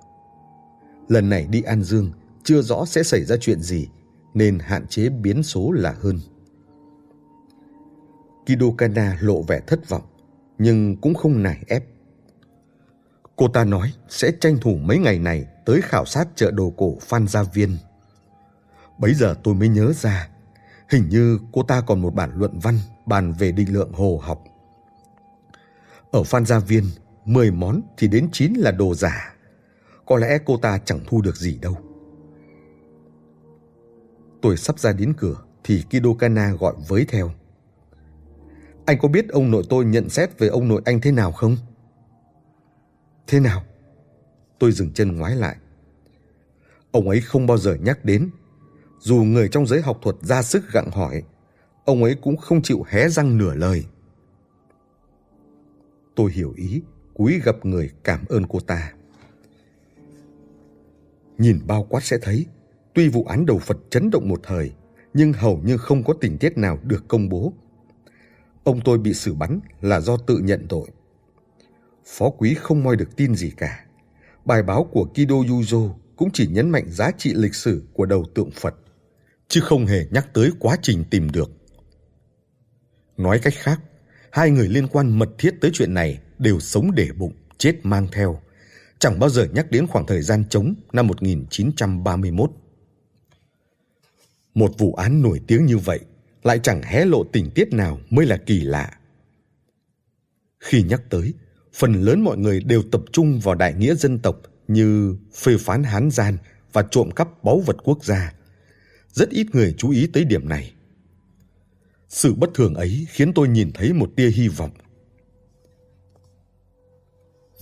Lần này đi An Dương chưa rõ sẽ xảy ra chuyện gì nên hạn chế biến số là hơn. Kido Kana lộ vẻ thất vọng nhưng cũng không nài ép. Cô ta nói sẽ tranh thủ mấy ngày này tới khảo sát chợ đồ cổ Phan Gia Viên. Bấy giờ tôi mới nhớ ra, hình như cô ta còn một bản luận văn bàn về định lượng hồ học. Ở Phan Gia Viên, 10 món thì đến 9 là đồ giả. Có lẽ cô ta chẳng thu được gì đâu. Tôi sắp ra đến cửa thì Kido Kana gọi với theo. Anh có biết ông nội tôi nhận xét về ông nội anh thế nào không? Thế nào? Tôi dừng chân ngoái lại. Ông ấy không bao giờ nhắc đến. Dù người trong giới học thuật ra sức gặng hỏi, ông ấy cũng không chịu hé răng nửa lời. Tôi hiểu ý, cúi gặp người cảm ơn cô ta. Nhìn bao quát sẽ thấy, tuy vụ án đầu Phật chấn động một thời, nhưng hầu như không có tình tiết nào được công bố. Ông tôi bị xử bắn là do tự nhận tội. Phó quý không moi được tin gì cả. Bài báo của Kido Yuzo cũng chỉ nhấn mạnh giá trị lịch sử của đầu tượng Phật, chứ không hề nhắc tới quá trình tìm được. Nói cách khác, hai người liên quan mật thiết tới chuyện này đều sống để bụng, chết mang theo, chẳng bao giờ nhắc đến khoảng thời gian trống năm 1931. Một vụ án nổi tiếng như vậy lại chẳng hé lộ tình tiết nào mới là kỳ lạ. Khi nhắc tới, phần lớn mọi người đều tập trung vào đại nghĩa dân tộc như phê phán hán gian và trộm cắp báu vật quốc gia. Rất ít người chú ý tới điểm này. Sự bất thường ấy khiến tôi nhìn thấy một tia hy vọng.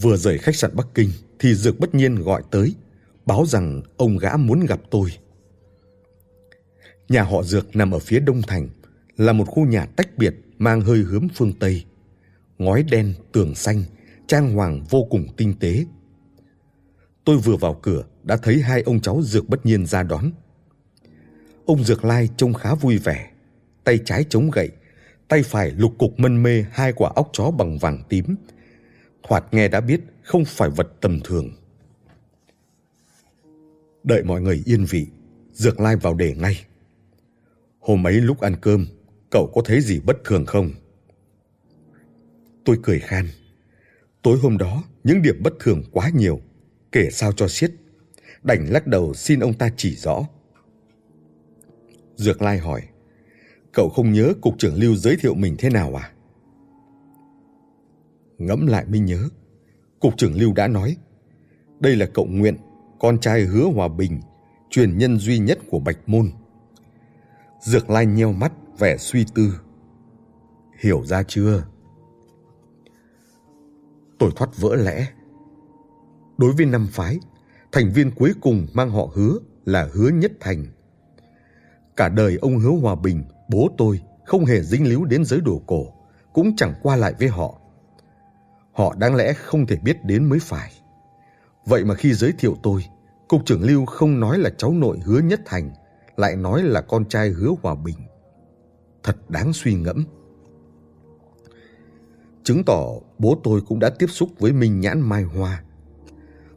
Vừa rời khách sạn Bắc Kinh thì Dược bất nhiên gọi tới, báo rằng ông gã muốn gặp tôi. Nhà họ Dược nằm ở phía đông thành, là một khu nhà tách biệt mang hơi hướng phương Tây. Ngói đen, tường xanh, trang hoàng vô cùng tinh tế. Tôi vừa vào cửa đã thấy hai ông cháu Dược bất nhiên ra đón. Ông Dược Lai trông khá vui vẻ, tay trái chống gậy, tay phải lục cục mân mê hai quả óc chó bằng vàng tím. Thoạt nghe đã biết không phải vật tầm thường. Đợi mọi người yên vị, Dược Lai vào đề ngay. Hôm ấy lúc ăn cơm, cậu có thấy gì bất thường không? Tôi cười khan. Tối hôm đó, những điểm bất thường quá nhiều, kể sao cho xiết. Đành lắc đầu xin ông ta chỉ rõ. Dược Lai hỏi, cậu không nhớ cục trưởng Lưu giới thiệu mình thế nào à? Ngẫm lại mới nhớ, cục trưởng Lưu đã nói, đây là cậu Nguyện, con trai hứa hòa bình, truyền nhân duy nhất của Bạch Môn. Dược Lai nheo mắt, vẻ suy tư. Hiểu ra chưa? Tôi thoát vỡ lẽ. Đối với năm phái, thành viên cuối cùng mang họ hứa là hứa nhất thành. Cả đời ông hứa hòa bình, bố tôi, không hề dính líu đến giới đồ cổ, cũng chẳng qua lại với họ. Họ đáng lẽ không thể biết đến mới phải. Vậy mà khi giới thiệu tôi, Cục trưởng Lưu không nói là cháu nội hứa nhất thành, lại nói là con trai hứa hòa bình. Thật đáng suy ngẫm. Chứng tỏ bố tôi cũng đã tiếp xúc với Minh Nhãn Mai Hoa.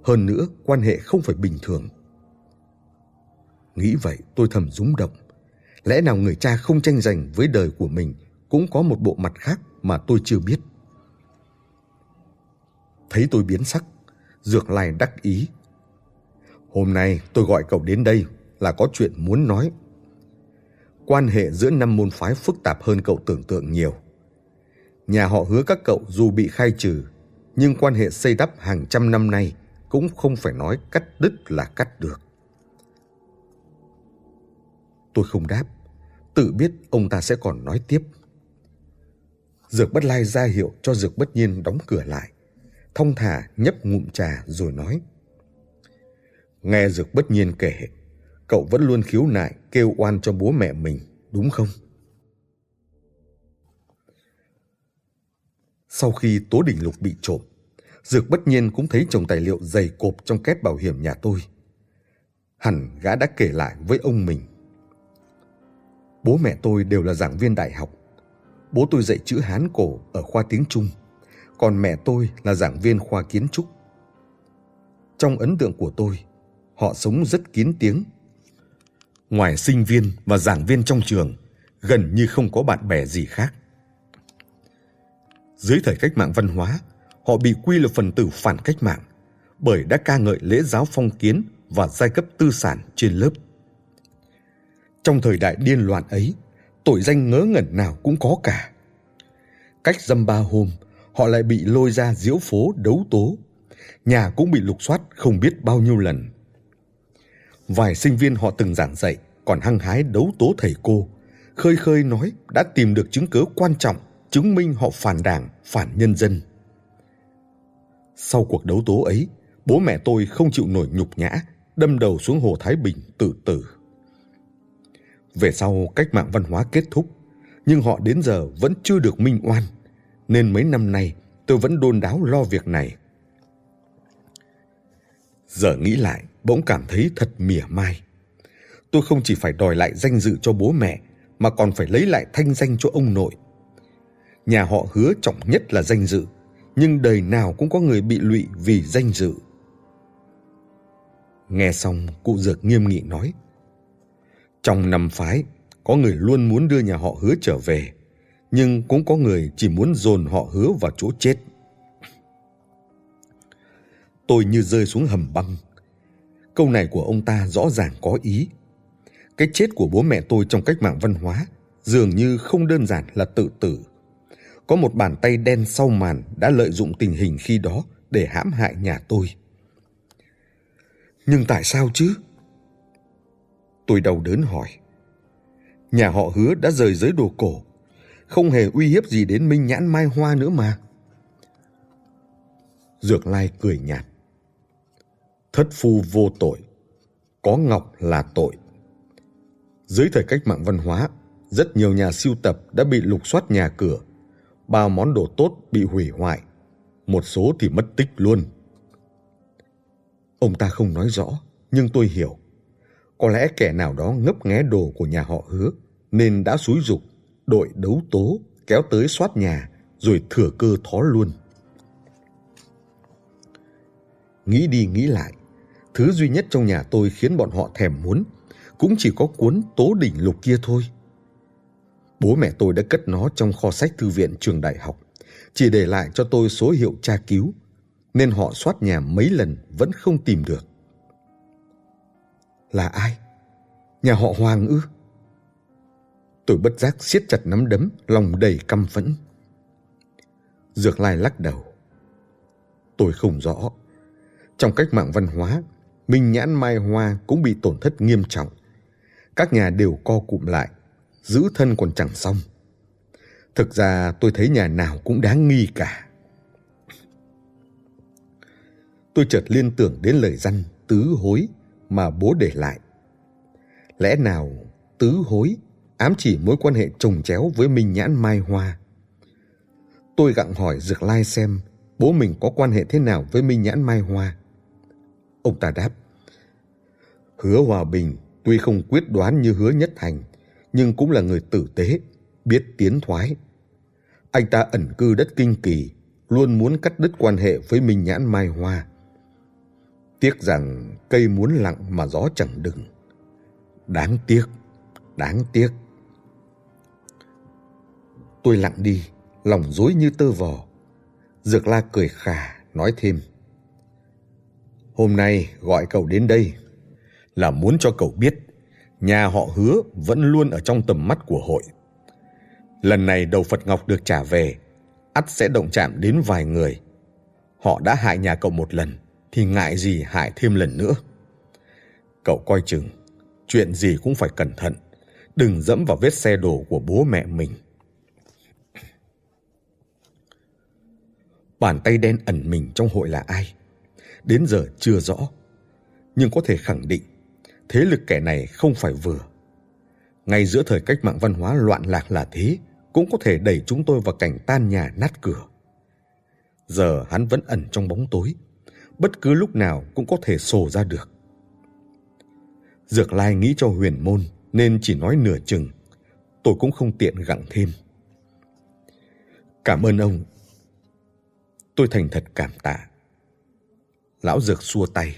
Hơn nữa, quan hệ không phải bình thường. Nghĩ vậy tôi thầm rúng động. Lẽ nào người cha không tranh giành với đời của mình cũng có một bộ mặt khác mà tôi chưa biết. Thấy tôi biến sắc, Dược Lai đắc ý. Hôm nay tôi gọi cậu đến đây là có chuyện muốn nói. Quan hệ giữa năm môn phái phức tạp hơn cậu tưởng tượng nhiều. Nhà họ hứa các cậu dù bị khai trừ, nhưng quan hệ xây đắp hàng trăm năm nay cũng không phải nói cắt đứt là cắt được. Tôi không đáp, tự biết ông ta sẽ còn nói tiếp. Dược bất lai ra hiệu cho dược bất nhiên đóng cửa lại, thong thả nhấp ngụm trà rồi nói. Nghe Dược bất nhiên kể, cậu vẫn luôn khiếu nại kêu oan cho bố mẹ mình, đúng không? Sau khi Tố Đình Lục bị trộm, Dược bất nhiên cũng thấy chồng tài liệu dày cộp trong két bảo hiểm nhà tôi. Hẳn gã đã kể lại với ông mình. Bố mẹ tôi đều là giảng viên đại học. Bố tôi dạy chữ Hán cổ ở khoa tiếng Trung, còn mẹ tôi là giảng viên khoa kiến trúc. Trong ấn tượng của tôi, họ sống rất kín tiếng. Ngoài sinh viên và giảng viên trong trường, gần như không có bạn bè gì khác. Dưới thời cách mạng văn hóa, họ bị quy là phần tử phản cách mạng bởi đã ca ngợi lễ giáo phong kiến và giai cấp tư sản trên lớp. Trong thời đại điên loạn ấy, tội danh ngớ ngẩn nào cũng có cả. Cách dăm ba hôm, họ lại bị lôi ra diễu phố đấu tố. Nhà cũng bị lục soát không biết bao nhiêu lần. Vài sinh viên họ từng giảng dạy còn hăng hái đấu tố thầy cô, khơi khơi nói đã tìm được chứng cứ quan trọng chứng minh họ phản đảng, phản nhân dân. Sau cuộc đấu tố ấy, bố mẹ tôi không chịu nổi nhục nhã, đâm đầu xuống hồ Thái Bình tự tử. Về sau cách mạng văn hóa kết thúc, nhưng họ đến giờ vẫn chưa được minh oan, nên mấy năm nay tôi vẫn đôn đáo lo việc này. Giờ nghĩ lại, bỗng cảm thấy thật mỉa mai. Tôi không chỉ phải đòi lại danh dự cho bố mẹ, mà còn phải lấy lại thanh danh cho ông nội. Nhà họ hứa trọng nhất là danh dự, nhưng đời nào cũng có người bị lụy vì danh dự. Nghe xong, cụ dược nghiêm nghị nói. Trong năm phái, có người luôn muốn đưa nhà họ hứa trở về, nhưng cũng có người chỉ muốn dồn họ hứa vào chỗ chết. Tôi như rơi xuống hầm băng. Câu này của ông ta rõ ràng có ý. Cái chết của bố mẹ tôi trong cách mạng văn hóa dường như không đơn giản là tự tử. Có một bàn tay đen sau màn đã lợi dụng tình hình khi đó để hãm hại nhà tôi. Nhưng tại sao chứ? Tôi đau đớn hỏi. Nhà họ hứa đã rời giới đồ cổ, không hề uy hiếp gì đến Minh Nhãn Mai Hoa nữa mà. Dược Lai cười nhạt. Thất phu vô tội, có ngọc là tội. Dưới thời cách mạng văn hóa, rất nhiều nhà siêu tập đã bị lục soát nhà cửa. Bao món đồ tốt bị hủy hoại, một số thì mất tích luôn. Ông ta không nói rõ, nhưng tôi hiểu. Có lẽ kẻ nào đó ngấp nghé đồ của nhà họ hứa, nên đã xúi dục đội đấu tố kéo tới soát nhà rồi thừa cơ thó luôn. Nghĩ đi nghĩ lại, thứ duy nhất trong nhà tôi khiến bọn họ thèm muốn cũng chỉ có cuốn tố đỉnh lục kia thôi. Bố mẹ tôi đã cất nó trong kho sách thư viện trường đại học, chỉ để lại cho tôi số hiệu tra cứu, nên họ soát nhà mấy lần vẫn không tìm được. Là ai? Nhà họ Hoàng ư? Tôi bất giác siết chặt nắm đấm, lòng đầy căm phẫn. Dược Lai lắc đầu. Tôi không rõ. Trong cách mạng văn hóa, Minh Nhãn Mai Hoa cũng bị tổn thất nghiêm trọng. Các nhà đều co cụm lại, giữ thân còn chẳng xong. Thực ra tôi thấy nhà nào cũng đáng nghi cả. Tôi chợt liên tưởng đến lời răn tứ hối mà bố để lại. Lẽ nào tứ hối ám chỉ mối quan hệ trồng chéo với Minh Nhãn Mai Hoa? Tôi gặng hỏi Dược Lai xem bố mình có quan hệ thế nào với Minh Nhãn Mai Hoa. Ông ta đáp, Hứa Hòa Bình tuy không quyết đoán như hứa Nhất Thành, nhưng cũng là người tử tế, biết tiến thoái. Anh ta ẩn cư đất kinh kỳ, luôn muốn cắt đứt quan hệ với Minh Nhãn Mai Hoa. Tiếc rằng cây muốn lặng mà gió chẳng đừng. Đáng tiếc, đáng tiếc. Tôi lặng đi, lòng dối như tơ vò. Dược la cười khà, nói thêm. Hôm nay gọi cậu đến đây là muốn cho cậu biết nhà họ hứa vẫn luôn ở trong tầm mắt của hội. Lần này đầu Phật Ngọc được trả về, ắt sẽ động chạm đến vài người. Họ đã hại nhà cậu một lần, thì ngại gì hại thêm lần nữa. Cậu coi chừng, chuyện gì cũng phải cẩn thận, đừng dẫm vào vết xe đổ của bố mẹ mình. Bàn tay đen ẩn mình trong hội là ai? Đến giờ chưa rõ. nhưng có thể khẳng định thế lực kẻ này không phải vừa. Ngay giữa thời cách mạng văn hóa loạn lạc là thế, cũng có thể đẩy chúng tôi vào cảnh tan nhà nát cửa. Giờ hắn vẫn ẩn trong bóng tối, bất cứ lúc nào cũng có thể sổ ra được. Dược Lai nghĩ cho huyền môn nên chỉ nói nửa chừng, tôi cũng không tiện gặng thêm. Cảm ơn ông. Tôi thành thật cảm tạ. Lão Dược xua tay.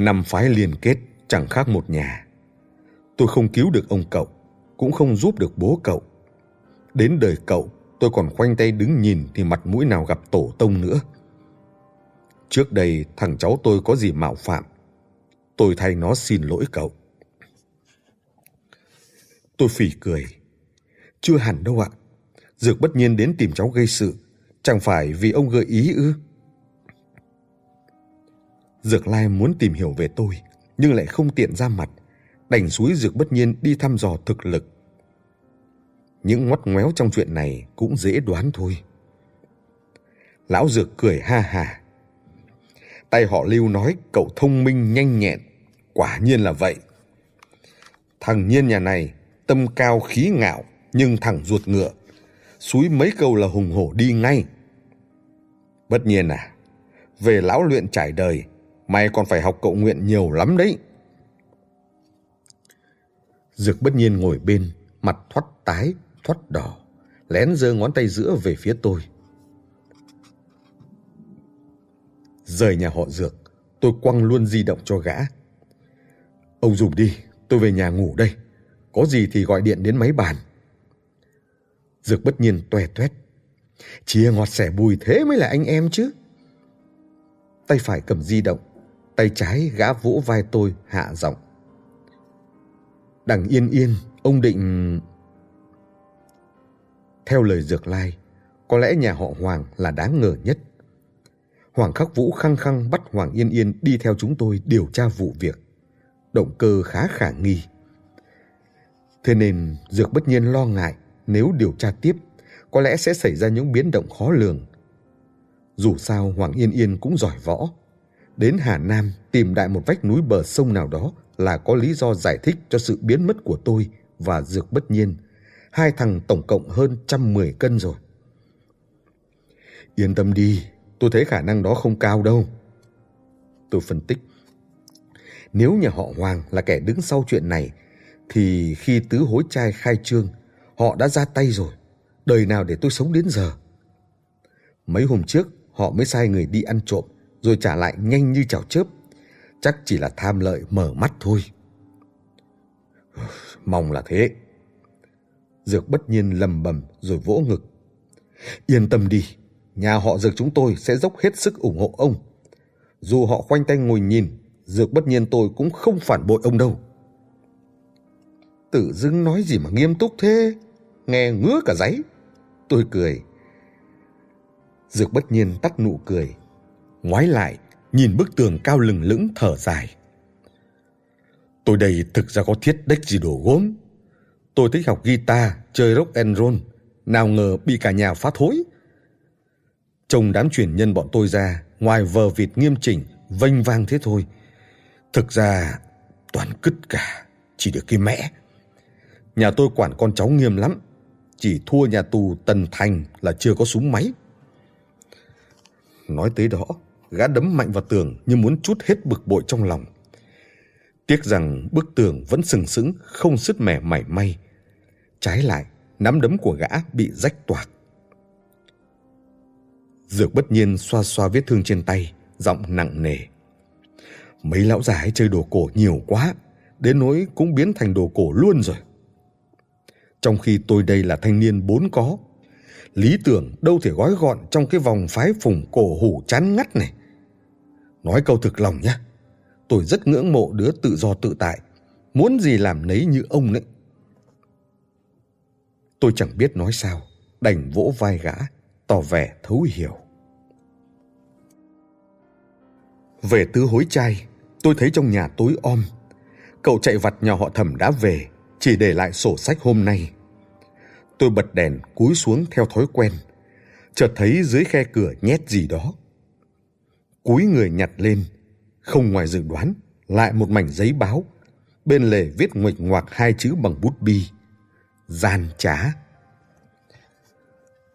Năm phái liên kết chẳng khác một nhà. Tôi không cứu được ông cậu, cũng không giúp được bố cậu. Đến đời cậu, tôi còn khoanh tay đứng nhìn thì mặt mũi nào gặp tổ tông nữa. Trước đây thằng cháu tôi có gì mạo phạm, tôi thay nó xin lỗi cậu. Tôi phỉ cười. Chưa hẳn đâu ạ. Dược bất nhiên đến tìm cháu gây sự, chẳng phải vì ông gợi ý ư? Dược Lai muốn tìm hiểu về tôi, nhưng lại không tiện ra mặt, đành suối Dược bất nhiên đi thăm dò thực lực. Những ngoắt ngoéo trong chuyện này cũng dễ đoán thôi. Lão Dược cười ha hà. Tay họ Lưu nói cậu thông minh nhanh nhẹn, quả nhiên là vậy. Thằng Nhiên nhà này tâm cao khí ngạo nhưng thẳng ruột ngựa, suối mấy câu là hùng hổ đi ngay. Bất nhiên à, về lão luyện trải đời, mày còn phải học cậu nguyện nhiều lắm đấy. Dược bất nhiên ngồi bên, mặt thoát tái, thoát đỏ, lén giơ ngón tay giữa về phía tôi. Rời nhà họ Dược, tôi quăng luôn di động cho gã. Ông dùng đi, tôi về nhà ngủ đây. Có gì thì gọi điện đến máy bàn. Dược bất nhiên toe toét. Chia ngọt sẻ bùi thế mới là anh em chứ. Tay phải cầm di động, tay trái gã vỗ vai tôi hạ giọng. Đằng yên yên, ông định... Theo lời Dược Lai, có lẽ nhà họ Hoàng là đáng ngờ nhất. Hoàng Khắc Vũ khăng khăng bắt Hoàng Yên Yên đi theo chúng tôi điều tra vụ việc. Động cơ khá khả nghi. Thế nên Dược bất nhiên lo ngại nếu điều tra tiếp, có lẽ sẽ xảy ra những biến động khó lường. Dù sao Hoàng Yên Yên cũng giỏi võ. Đến Hà Nam tìm đại một vách núi bờ sông nào đó là có lý do giải thích cho sự biến mất của tôi và Dược bất nhiên. Hai thằng tổng cộng hơn trăm mười cân rồi. Yên tâm đi, tôi thấy khả năng đó không cao đâu. Tôi phân tích. Nếu nhà họ Hoàng là kẻ đứng sau chuyện này thì khi tứ hối trai khai trương, họ đã ra tay rồi. Đời nào để tôi sống đến giờ? Mấy hôm trước, họ mới sai người đi ăn trộm, rồi trả lại nhanh như chảo chớp. Chắc chỉ là tham lợi mở mắt thôi. Mong là thế. Dược bất nhiên lầm bầm rồi vỗ ngực. Yên tâm đi, nhà họ Dược chúng tôi sẽ dốc hết sức ủng hộ ông. Dù họ khoanh tay ngồi nhìn, Dược bất nhiên tôi cũng không phản bội ông đâu. Tử dưng nói gì mà nghiêm túc thế Nghe ngứa cả giấy Tôi cười Dược bất nhiên tắt nụ cười Ngoái lại Nhìn bức tường cao lừng lững thở dài Tôi đây thực ra có thiết đếch gì đồ gốm Tôi thích học guitar Chơi rock and roll Nào ngờ bị cả nhà phá thối Trông đám truyền nhân bọn tôi ra Ngoài vờ vịt nghiêm chỉnh Vênh vang thế thôi Thực ra toàn cứt cả Chỉ được cái mẹ. Nhà tôi quản con cháu nghiêm lắm. Chỉ thua nhà tù Tần Thành là chưa có súng máy. Nói tới đó, gã đấm mạnh vào tường như muốn chút hết bực bội trong lòng. Tiếc rằng bức tường vẫn sừng sững, không sứt mẻ mảy may. Trái lại, nắm đấm của gã bị rách toạc. Dược bất nhiên xoa xoa vết thương trên tay, giọng nặng nề. Mấy lão già ấy chơi đồ cổ nhiều quá, đến nỗi cũng biến thành đồ cổ luôn rồi trong khi tôi đây là thanh niên bốn có. Lý tưởng đâu thể gói gọn trong cái vòng phái phùng cổ hủ chán ngắt này. Nói câu thực lòng nhé, tôi rất ngưỡng mộ đứa tự do tự tại, muốn gì làm nấy như ông đấy. Tôi chẳng biết nói sao, đành vỗ vai gã, tỏ vẻ thấu hiểu. Về tứ hối trai, tôi thấy trong nhà tối om. Cậu chạy vặt nhà họ thẩm đã về, chỉ để lại sổ sách hôm nay. Tôi bật đèn cúi xuống theo thói quen, chợt thấy dưới khe cửa nhét gì đó. Cúi người nhặt lên, Không ngoài dự đoán, lại một mảnh giấy báo, bên lề viết nguệch ngoạc hai chữ bằng bút bi. Gian trá.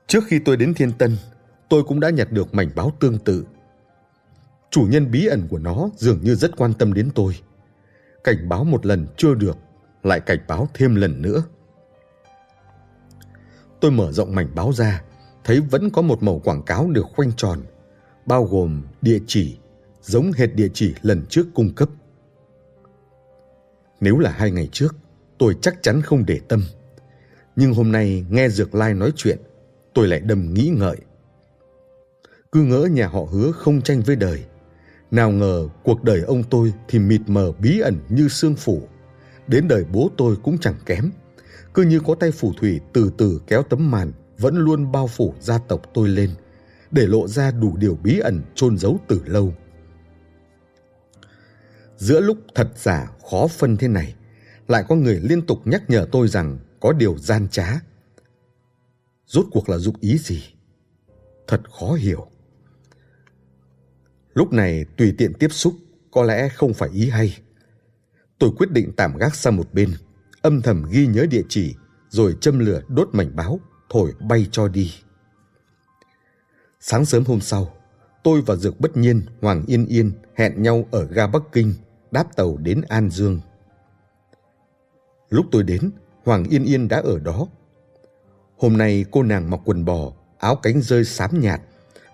Trước khi tôi đến Thiên Tân, tôi cũng đã nhặt được mảnh báo tương tự. Chủ nhân bí ẩn của nó dường như rất quan tâm đến tôi. Cảnh báo một lần chưa được, lại cảnh báo thêm lần nữa. Tôi mở rộng mảnh báo ra, thấy vẫn có một mẩu quảng cáo được khoanh tròn, bao gồm địa chỉ, giống hệt địa chỉ lần trước cung cấp. Nếu là hai ngày trước, tôi chắc chắn không để tâm. Nhưng hôm nay nghe Dược Lai nói chuyện, tôi lại đầm nghĩ ngợi. Cứ ngỡ nhà họ hứa không tranh với đời. Nào ngờ cuộc đời ông tôi thì mịt mờ bí ẩn như sương phủ. Đến đời bố tôi cũng chẳng kém. Cứ như có tay phù thủy từ từ kéo tấm màn vẫn luôn bao phủ gia tộc tôi lên, để lộ ra đủ điều bí ẩn chôn giấu từ lâu. Giữa lúc thật giả khó phân thế này, lại có người liên tục nhắc nhở tôi rằng có điều gian trá. Rốt cuộc là dụng ý gì? Thật khó hiểu. Lúc này tùy tiện tiếp xúc có lẽ không phải ý hay. Tôi quyết định tạm gác sang một bên, âm thầm ghi nhớ địa chỉ rồi châm lửa đốt mảnh báo, thổi bay cho đi. Sáng sớm hôm sau, tôi và Dược Bất Nhiên, Hoàng Yên Yên hẹn nhau ở ga Bắc Kinh, đáp tàu đến An Dương. Lúc tôi đến, Hoàng Yên Yên đã ở đó. Hôm nay cô nàng mặc quần bò, áo cánh rơi xám nhạt,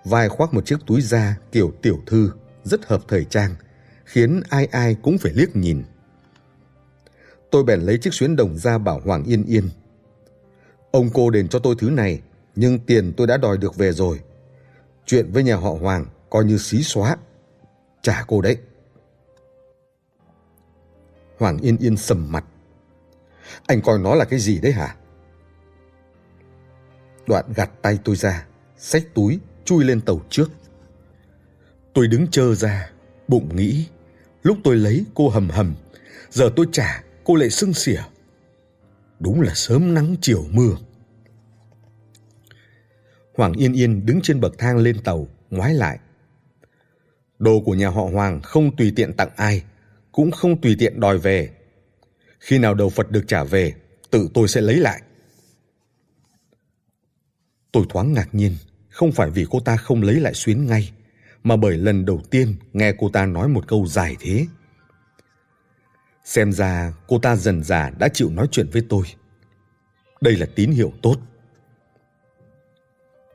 vai khoác một chiếc túi da kiểu tiểu thư, rất hợp thời trang, khiến ai ai cũng phải liếc nhìn. Tôi bèn lấy chiếc xuyến đồng ra bảo Hoàng Yên Yên. Ông cô đền cho tôi thứ này, nhưng tiền tôi đã đòi được về rồi. Chuyện với nhà họ Hoàng coi như xí xóa. Trả cô đấy. Hoàng Yên Yên sầm mặt. Anh coi nó là cái gì đấy hả? Đoạn gạt tay tôi ra, xách túi, chui lên tàu trước. Tôi đứng chờ ra, bụng nghĩ. Lúc tôi lấy cô hầm hầm, giờ tôi trả cô lại sưng xỉa. Đúng là sớm nắng chiều mưa. Hoàng Yên Yên đứng trên bậc thang lên tàu, ngoái lại. Đồ của nhà họ Hoàng không tùy tiện tặng ai, cũng không tùy tiện đòi về. Khi nào đầu Phật được trả về, tự tôi sẽ lấy lại. Tôi thoáng ngạc nhiên, không phải vì cô ta không lấy lại xuyến ngay, mà bởi lần đầu tiên nghe cô ta nói một câu dài thế. Xem ra cô ta dần già đã chịu nói chuyện với tôi. Đây là tín hiệu tốt.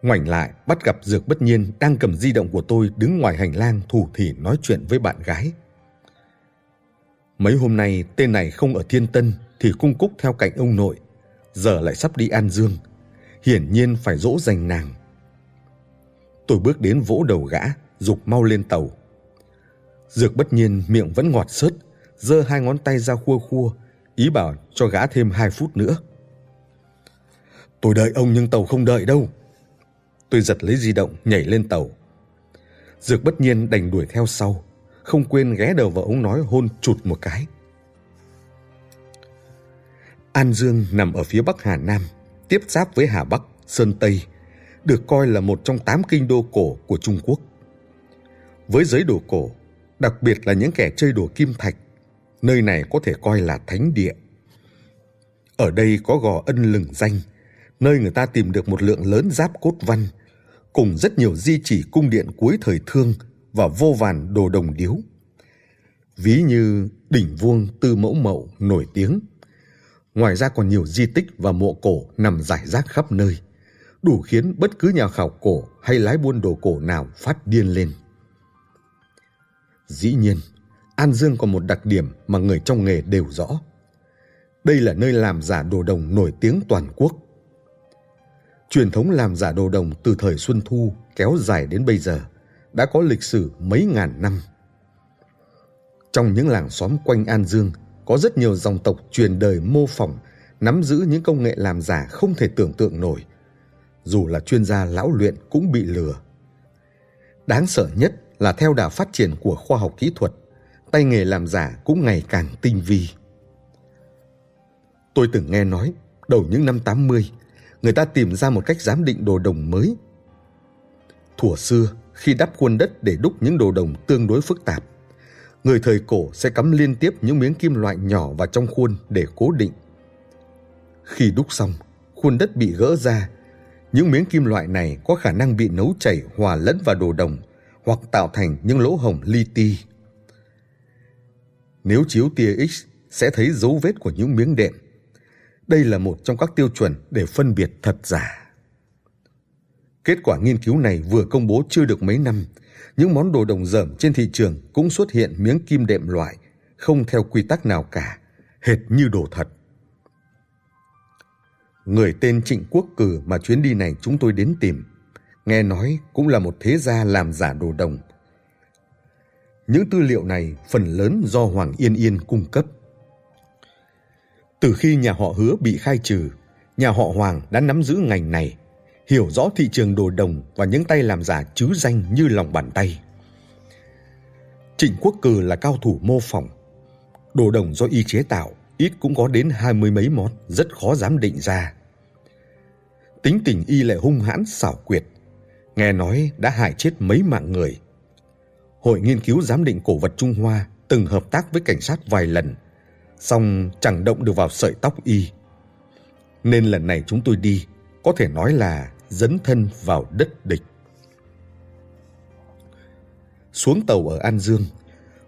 Ngoảnh lại, bắt gặp Dược Bất Nhiên đang cầm di động của tôi đứng ngoài hành lang thủ thỉ nói chuyện với bạn gái. Mấy hôm nay tên này không ở Thiên Tân thì cung cúc theo cạnh ông nội, giờ lại sắp đi An Dương, hiển nhiên phải dỗ dành nàng. Tôi bước đến vỗ đầu gã, dục mau lên tàu. Dược Bất Nhiên miệng vẫn ngọt sớt, giơ hai ngón tay ra khua khua, ý bảo cho gã thêm hai phút nữa. Tôi đợi ông nhưng tàu không đợi đâu. Tôi giật lấy di động nhảy lên tàu. Dược bất nhiên đành đuổi theo sau, không quên ghé đầu vào ống nói hôn chụt một cái. An Dương nằm ở phía bắc Hà Nam, tiếp giáp với Hà Bắc, Sơn Tây, được coi là một trong tám kinh đô cổ của Trung Quốc. Với giới đồ cổ, đặc biệt là những kẻ chơi đồ kim thạch, nơi này có thể coi là thánh địa. Ở đây có gò ân lừng danh, nơi người ta tìm được một lượng lớn giáp cốt văn, cùng rất nhiều di chỉ cung điện cuối thời thương và vô vàn đồ đồng điếu. Ví như đỉnh vuông tư mẫu mậu nổi tiếng. Ngoài ra còn nhiều di tích và mộ cổ nằm rải rác khắp nơi, đủ khiến bất cứ nhà khảo cổ hay lái buôn đồ cổ nào phát điên lên. Dĩ nhiên, An Dương có một đặc điểm mà người trong nghề đều rõ. Đây là nơi làm giả đồ đồng nổi tiếng toàn quốc. Truyền thống làm giả đồ đồng từ thời Xuân Thu kéo dài đến bây giờ đã có lịch sử mấy ngàn năm. Trong những làng xóm quanh An Dương có rất nhiều dòng tộc truyền đời mô phỏng nắm giữ những công nghệ làm giả không thể tưởng tượng nổi. Dù là chuyên gia lão luyện cũng bị lừa. Đáng sợ nhất là theo đà phát triển của khoa học kỹ thuật, tay nghề làm giả cũng ngày càng tinh vi. Tôi từng nghe nói, đầu những năm 80, người ta tìm ra một cách giám định đồ đồng mới. Thủa xưa, khi đắp khuôn đất để đúc những đồ đồng tương đối phức tạp, Người thời cổ sẽ cắm liên tiếp những miếng kim loại nhỏ vào trong khuôn để cố định. Khi đúc xong, khuôn đất bị gỡ ra. Những miếng kim loại này có khả năng bị nấu chảy hòa lẫn vào đồ đồng hoặc tạo thành những lỗ hổng li ti. Nếu chiếu tia X sẽ thấy dấu vết của những miếng đệm. Đây là một trong các tiêu chuẩn để phân biệt thật giả. Kết quả nghiên cứu này vừa công bố chưa được mấy năm, những món đồ đồng dởm trên thị trường cũng xuất hiện miếng kim đệm loại, không theo quy tắc nào cả, hệt như đồ thật. Người tên Trịnh Quốc Cử mà chuyến đi này chúng tôi đến tìm, nghe nói cũng là một thế gia làm giả đồ đồng. Những tư liệu này phần lớn do Hoàng Yên Yên cung cấp. Từ khi nhà họ hứa bị khai trừ, nhà họ Hoàng đã nắm giữ ngành này, hiểu rõ thị trường đồ đồng và những tay làm giả chứ danh như lòng bàn tay. Trịnh Quốc Cử là cao thủ mô phỏng. Đồ đồng do y chế tạo ít cũng có đến hai mươi mấy món, rất khó giám định ra. Tính tình y lại hung hãn xảo quyệt, nghe nói đã hại chết mấy mạng người. Hội nghiên cứu giám định cổ vật Trung Hoa từng hợp tác với cảnh sát vài lần, song chẳng động được vào sợi tóc y. Nên lần này chúng tôi đi, có thể nói là dấn thân vào đất địch. Xuống tàu ở An Dương,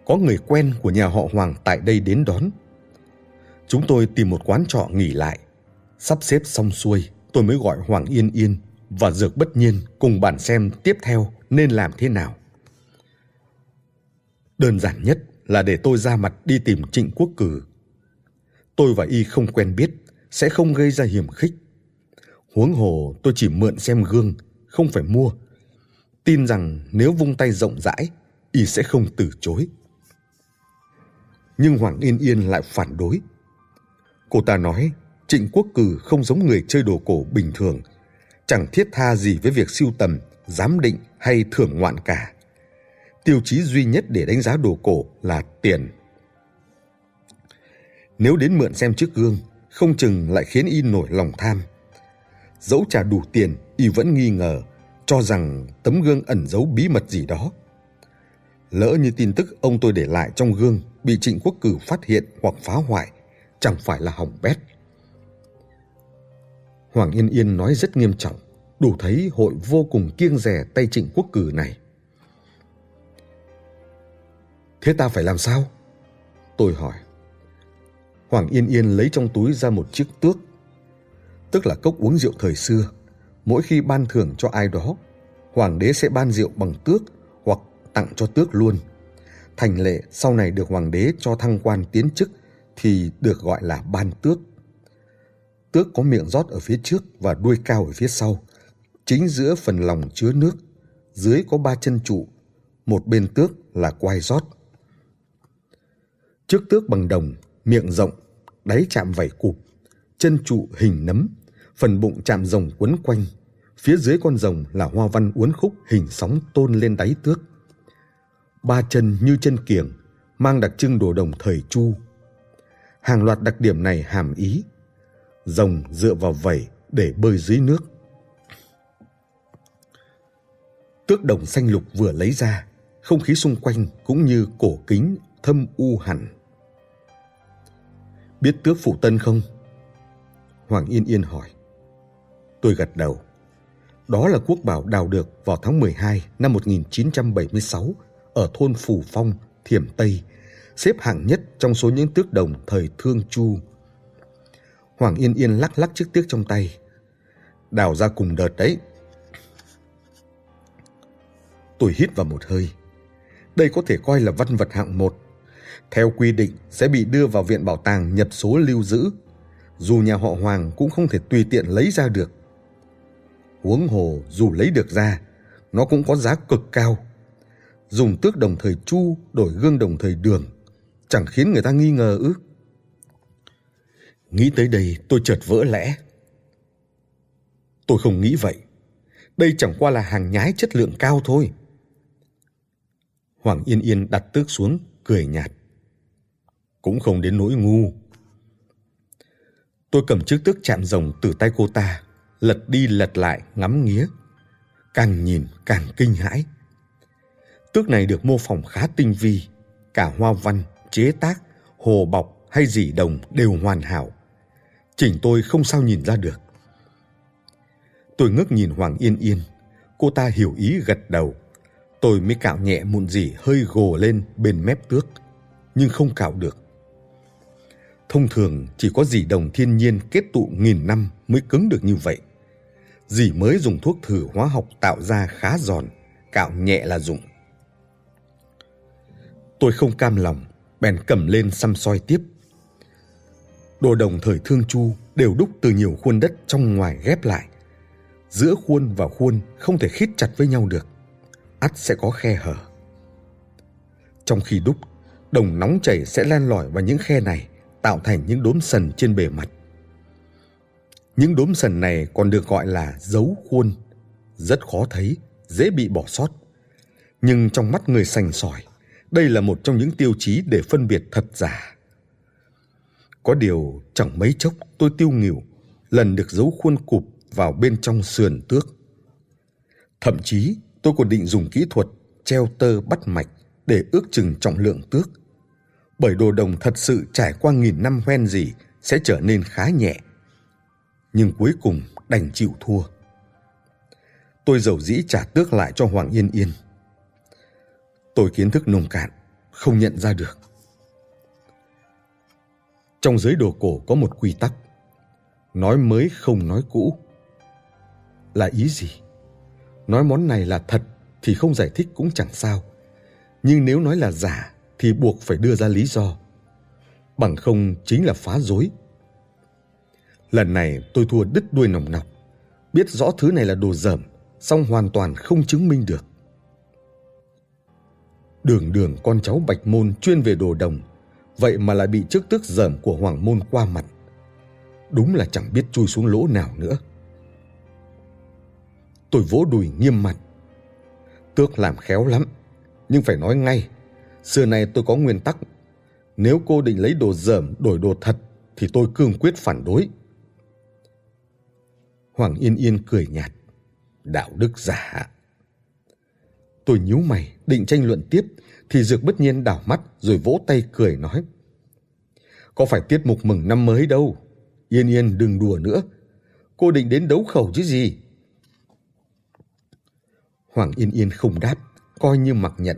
có người quen của nhà họ Hoàng tại đây đến đón. Chúng tôi tìm một quán trọ nghỉ lại. Sắp xếp xong xuôi, tôi mới gọi Hoàng Yên Yên và Dược Bất Nhiên cùng bàn xem tiếp theo nên làm thế nào. Đơn giản nhất là để tôi ra mặt đi tìm Trịnh Quốc Cử. Tôi và y không quen biết, sẽ không gây ra hiểm khích. Huống hồ tôi chỉ mượn xem gương, không phải mua. Tin rằng nếu vung tay rộng rãi, y sẽ không từ chối. Nhưng Hoàng Yên Yên lại phản đối. Cô ta nói Trịnh Quốc Cử không giống người chơi đồ cổ bình thường, chẳng thiết tha gì với việc siêu tầm, giám định hay thưởng ngoạn cả. Tiêu chí duy nhất để đánh giá đồ cổ là tiền. Nếu đến mượn xem chiếc gương, không chừng lại khiến y nổi lòng tham. Dẫu trả đủ tiền, y vẫn nghi ngờ, cho rằng tấm gương ẩn giấu bí mật gì đó. Lỡ như tin tức ông tôi để lại trong gương bị Trịnh Quốc Cử phát hiện hoặc phá hoại, chẳng phải là hỏng bét. Hoàng Yên Yên nói rất nghiêm trọng, đủ thấy hội vô cùng kiêng rẻ tay Trịnh Quốc Cử này. Thế ta phải làm sao? Tôi hỏi. Hoàng Yên Yên lấy trong túi ra một chiếc tước, tức là cốc uống rượu thời xưa. Mỗi khi ban thưởng cho ai đó, hoàng đế sẽ ban rượu bằng tước hoặc tặng cho tước luôn. Thành lệ sau này được hoàng đế cho thăng quan tiến chức thì được gọi là ban tước. Tước có miệng rót ở phía trước và đuôi cao ở phía sau. Chính giữa phần lòng chứa nước, dưới có ba chân trụ, một bên tước là quai rót. Trước tước bằng đồng, miệng rộng, đáy chạm vảy cụp, chân trụ hình nấm, phần bụng chạm rồng quấn quanh. Phía dưới con rồng là hoa văn uốn khúc hình sóng tôn lên đáy tước. Ba chân như chân kiểng, mang đặc trưng đồ đồng thời chu. Hàng loạt đặc điểm này hàm ý. Rồng dựa vào vảy để bơi dưới nước. Tước đồng xanh lục vừa lấy ra, không khí xung quanh cũng như cổ kính thâm u hẳn. Biết tước phụ tân không? Hoàng Yên Yên hỏi. Tôi gật đầu. Đó là quốc bảo đào được vào tháng 12 năm 1976 ở thôn Phủ Phong, Thiểm Tây, xếp hạng nhất trong số những tước đồng thời Thương Chu. Hoàng Yên Yên lắc lắc chiếc tước trong tay. Đào ra cùng đợt đấy. Tôi hít vào một hơi. Đây có thể coi là văn vật hạng một. Theo quy định sẽ bị đưa vào viện bảo tàng nhập số lưu giữ. Dù nhà họ Hoàng cũng không thể tùy tiện lấy ra được. Huống hồ dù lấy được ra, nó cũng có giá cực cao. Dùng tước đồng thời chu đổi gương đồng thời đường, chẳng khiến người ta nghi ngờ ư. Nghĩ tới đây tôi chợt vỡ lẽ. Tôi không nghĩ vậy. Đây chẳng qua là hàng nhái chất lượng cao thôi. Hoàng Yên Yên đặt tước xuống, cười nhạt. Cũng không đến nỗi ngu. Tôi cầm chiếc tước chạm rồng từ tay cô ta, lật đi lật lại ngắm nghía. Càng nhìn càng kinh hãi. Tước này được mô phỏng khá tinh vi, cả hoa văn, chế tác, hồ bọc hay dỉ đồng đều hoàn hảo. Chỉnh tôi không sao nhìn ra được. Tôi ngước nhìn Hoàng Yên Yên. Cô ta hiểu ý gật đầu. Tôi mới cạo nhẹ mụn dỉ hơi gồ lên bên mép tước, nhưng không cạo được. Thông thường chỉ có dì đồng thiên nhiên kết tụ nghìn năm mới cứng được như vậy. dì mới dùng thuốc thử hóa học tạo ra khá giòn, cạo nhẹ là dụng. Tôi không cam lòng, bèn cầm lên xăm soi tiếp. Đồ đồng thời thương chu đều đúc từ nhiều khuôn đất trong ngoài ghép lại. Giữa khuôn và khuôn không thể khít chặt với nhau được, ắt sẽ có khe hở. Trong khi đúc, đồng nóng chảy sẽ len lỏi vào những khe này, tạo thành những đốm sần trên bề mặt. Những đốm sần này còn được gọi là dấu khuôn, rất khó thấy, dễ bị bỏ sót. Nhưng trong mắt người sành sỏi, đây là một trong những tiêu chí để phân biệt thật giả. Có điều chẳng mấy chốc tôi tiêu nghỉu, lần được dấu khuôn cụp vào bên trong sườn tước. Thậm chí tôi còn định dùng kỹ thuật treo tơ bắt mạch để ước chừng trọng lượng tước. Bởi đồ đồng thật sự trải qua nghìn năm hoen gì sẽ trở nên khá nhẹ. Nhưng cuối cùng đành chịu thua. Tôi dầu dĩ trả tước lại cho Hoàng Yên Yên. Tôi kiến thức nông cạn, không nhận ra được. Trong giới đồ cổ có một quy tắc. Nói mới không nói cũ. Là ý gì? Nói món này là thật thì không giải thích cũng chẳng sao. Nhưng nếu nói là giả thì buộc phải đưa ra lý do. Bằng không chính là phá dối. Lần này tôi thua đứt đuôi nòng nọc. Biết rõ thứ này là đồ dởm, song hoàn toàn không chứng minh được. Đường đường con cháu Bạch Môn chuyên về đồ đồng, vậy mà lại bị chức tước dởm của Hoàng Môn qua mặt. Đúng là chẳng biết chui xuống lỗ nào nữa. Tôi vỗ đùi nghiêm mặt. Tước làm khéo lắm, nhưng phải nói ngay. Xưa nay tôi có nguyên tắc. Nếu cô định lấy đồ dởm đổi đồ thật, thì tôi cương quyết phản đối. Hoàng Yên Yên cười nhạt. Đạo đức giả. Tôi nhíu mày, định tranh luận tiếp, thì Dược bất nhiên đảo mắt rồi vỗ tay cười nói. Có phải tiết mục mừng năm mới đâu. Yên Yên đừng đùa nữa. Cô định đến đấu khẩu chứ gì. Hoàng Yên Yên không đáp, coi như mặc nhận.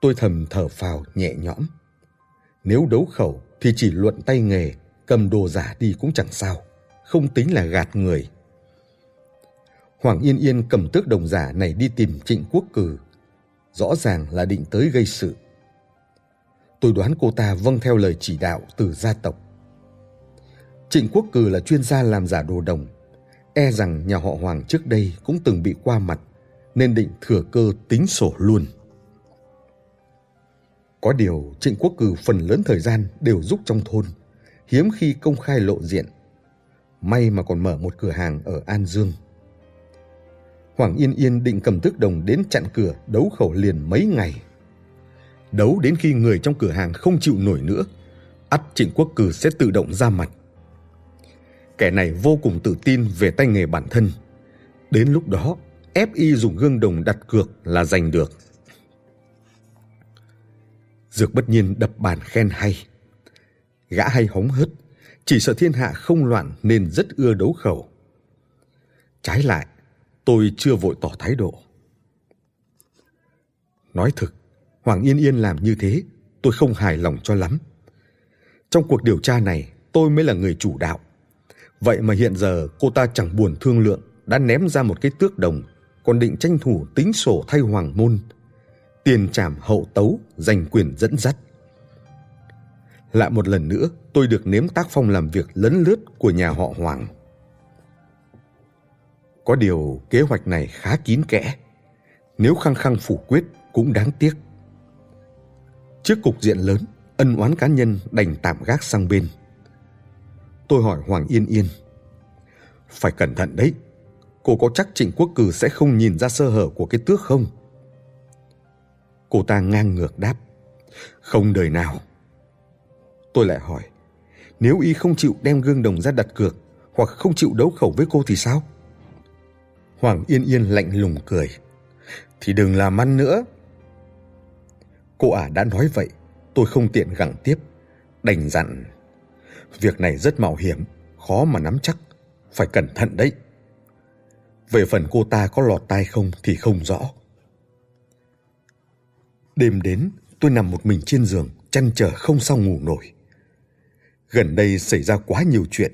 Tôi thầm thở phào nhẹ nhõm. Nếu đấu khẩu thì chỉ luận tay nghề, cầm đồ giả đi cũng chẳng sao, không tính là gạt người. Hoàng Yên Yên cầm tước đồng giả này đi tìm Trịnh Quốc Cử, rõ ràng là định tới gây sự. Tôi đoán cô ta vâng theo lời chỉ đạo từ gia tộc. Trịnh Quốc Cử là chuyên gia làm giả đồ đồng, e rằng nhà họ Hoàng trước đây cũng từng bị qua mặt nên định thừa cơ tính sổ luôn. Có điều Trịnh Quốc Cử phần lớn thời gian đều giúp trong thôn, hiếm khi công khai lộ diện. May mà còn mở một cửa hàng ở An Dương. Hoàng Yên Yên định cầm tước đồng đến chặn cửa đấu khẩu liền mấy ngày. Đấu đến khi người trong cửa hàng không chịu nổi nữa, ắt Trịnh Quốc Cử sẽ tự động ra mặt. Kẻ này vô cùng tự tin về tay nghề bản thân. Đến lúc đó, FI dùng gương đồng đặt cược là giành được. Dược bất nhiên đập bàn khen hay. Gã hay hóng hớt, chỉ sợ thiên hạ không loạn nên rất ưa đấu khẩu. Trái lại, tôi chưa vội tỏ thái độ. Nói thực, Hoàng Yên Yên làm như thế, tôi không hài lòng cho lắm. Trong cuộc điều tra này, tôi mới là người chủ đạo. Vậy mà hiện giờ cô ta chẳng buồn thương lượng, đã ném ra một cái tước đồng còn định tranh thủ tính sổ thay hoàng môn, tiền trảm hậu tấu, giành quyền dẫn dắt. Lại một lần nữa, tôi được nếm tác phong làm việc lấn lướt của nhà họ Hoàng. Có điều kế hoạch này khá kín kẽ, nếu khăng khăng phủ quyết cũng đáng tiếc. Trước cục diện lớn, ân oán cá nhân đành tạm gác sang bên. Tôi hỏi Hoàng Yên Yên, phải cẩn thận đấy, cô có chắc Trịnh Quốc Cử sẽ không nhìn ra sơ hở của cái tước không? Cô ta ngang ngược đáp, không đời nào. Tôi lại hỏi, nếu y không chịu đem gương đồng ra đặt cược hoặc không chịu đấu khẩu với cô thì sao? Hoàng Yên Yên lạnh lùng cười, thì đừng làm ăn nữa. Cô ả đã nói vậy, tôi không tiện gặng tiếp, đành dặn. Việc này rất mạo hiểm, khó mà nắm chắc, phải cẩn thận đấy. Về phần cô ta có lọt tai không thì không rõ. Đêm đến, tôi nằm một mình trên giường, chăn trở không sao ngủ nổi. Gần đây xảy ra quá nhiều chuyện.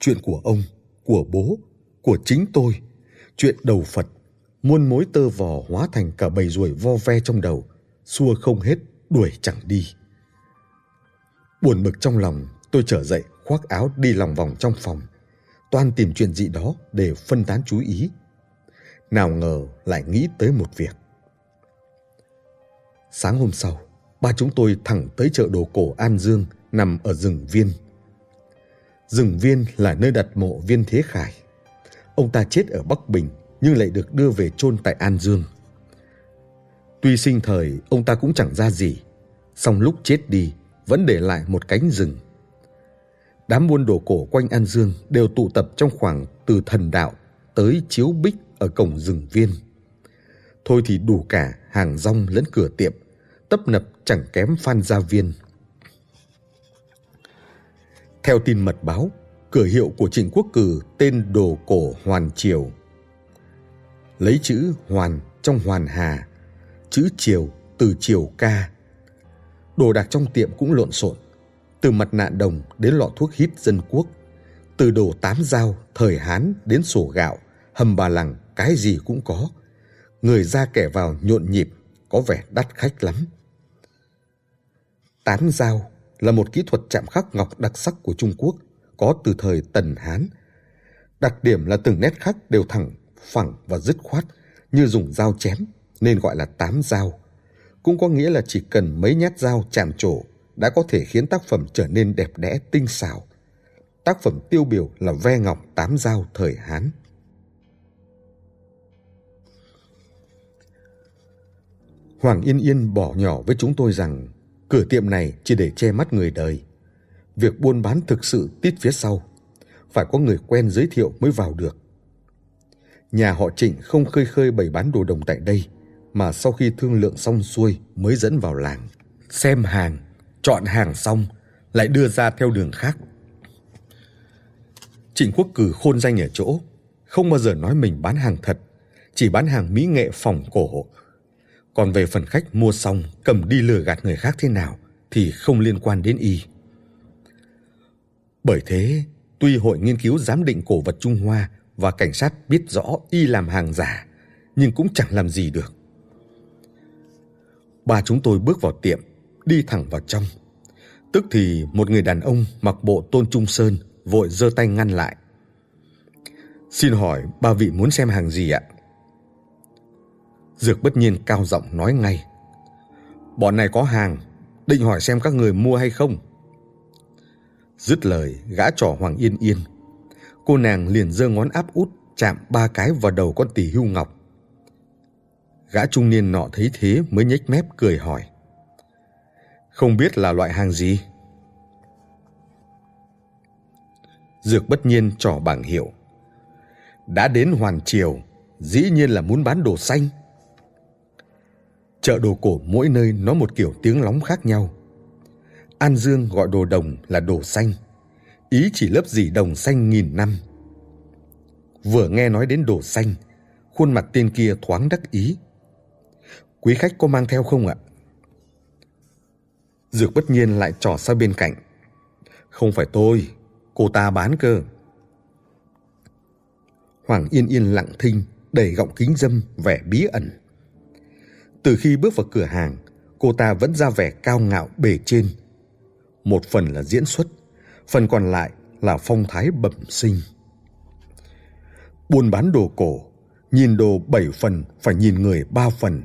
Chuyện của ông, của bố, của chính tôi, chuyện đầu Phật, muôn mối tơ vò hóa thành cả bầy ruồi vo ve trong đầu, xua không hết, đuổi chẳng đi. Buồn bực trong lòng, tôi trở dậy khoác áo đi lòng vòng trong phòng, toan tìm chuyện gì đó để phân tán chú ý. Nào ngờ lại nghĩ tới một việc. Sáng hôm sau, ba chúng tôi thẳng tới chợ đồ cổ An Dương nằm ở rừng Viên. Rừng Viên là nơi đặt mộ Viên Thế Khải. Ông ta chết ở Bắc Bình nhưng lại được đưa về chôn tại An Dương. Tuy sinh thời ông ta cũng chẳng ra gì, song lúc chết đi vẫn để lại một cánh rừng. Đám buôn đồ cổ quanh An Dương đều tụ tập trong khoảng từ thần đạo tới chiếu bích ở cổng rừng viên. Thôi thì đủ cả hàng rong lẫn cửa tiệm, tấp nập chẳng kém Phan Gia Viên. Theo tin mật báo, cửa hiệu của Trịnh Quốc Cử tên đồ cổ Hoàn Triều. Lấy chữ Hoàn trong Hoàn Hà, chữ Triều từ Triều Ca. Đồ đạc trong tiệm cũng lộn xộn, từ mặt nạ đồng đến lọ thuốc hít dân quốc, từ đồ tám dao thời Hán đến sổ gạo, hầm bà lằng, cái gì cũng có. Người ra kẻ vào nhộn nhịp, có vẻ đắt khách lắm. Tám dao là một kỹ thuật chạm khắc ngọc đặc sắc của Trung Quốc, có từ thời Tần Hán. Đặc điểm là từng nét khắc đều thẳng, phẳng và dứt khoát, như dùng dao chém, nên gọi là tám dao. Cũng có nghĩa là chỉ cần mấy nhát dao chạm trổ đã có thể khiến tác phẩm trở nên đẹp đẽ tinh xảo. Tác phẩm tiêu biểu là ve ngọc tám dao thời Hán. Hoàng Yên Yên bỏ nhỏ với chúng tôi rằng cửa tiệm này chỉ để che mắt người đời. Việc buôn bán thực sự tít phía sau, phải có người quen giới thiệu mới vào được. Nhà họ Trịnh không khơi khơi bày bán đồ đồng tại đây, mà sau khi thương lượng xong xuôi mới dẫn vào làng. Xem hàng, chọn hàng xong, lại đưa ra theo đường khác. Trịnh Quốc Cử khôn danh ở chỗ, không bao giờ nói mình bán hàng thật, chỉ bán hàng mỹ nghệ phòng cổ còn về phần khách mua xong cầm đi lừa gạt người khác thế nào thì không liên quan đến y. Bởi thế, tuy Hội Nghiên cứu Giám định Cổ vật Trung Hoa và cảnh sát biết rõ y làm hàng giả, nhưng cũng chẳng làm gì được. Ba chúng tôi bước vào tiệm, đi thẳng vào trong. Tức thì một người đàn ông mặc bộ tôn trung sơn vội giơ tay ngăn lại. Xin hỏi ba vị muốn xem hàng gì ạ? Dược bất nhiên cao giọng nói ngay. Bọn này có hàng, định hỏi xem các người mua hay không. Dứt lời, gã trỏ Hoàng Yên Yên. Cô nàng liền giơ ngón áp út chạm ba cái vào đầu con tỷ hưu ngọc. Gã trung niên nọ thấy thế mới nhếch mép cười hỏi. Không biết là loại hàng gì? Dược bất nhiên trỏ bảng hiệu. Đã đến Hoàn Triều, dĩ nhiên là muốn bán đồ xanh. Chợ đồ cổ mỗi nơi nói một kiểu tiếng lóng khác nhau. An Dương gọi đồ đồng là đồ xanh, ý chỉ lớp dì đồng xanh nghìn năm. Vừa nghe nói đến đồ xanh, khuôn mặt tên kia thoáng đắc ý. Quý khách có mang theo không ạ? Dược bất nhiên lại trỏ sang bên cạnh. Không phải tôi, cô ta bán cơ. Hoàng Yên Yên lặng thinh, đầy gọng kính dâm vẻ bí ẩn. Từ khi bước vào cửa hàng, cô ta vẫn ra vẻ cao ngạo bề trên. Một phần là diễn xuất, phần còn lại là phong thái bẩm sinh. Buôn bán đồ cổ, nhìn đồ bảy phần phải nhìn người ba phần.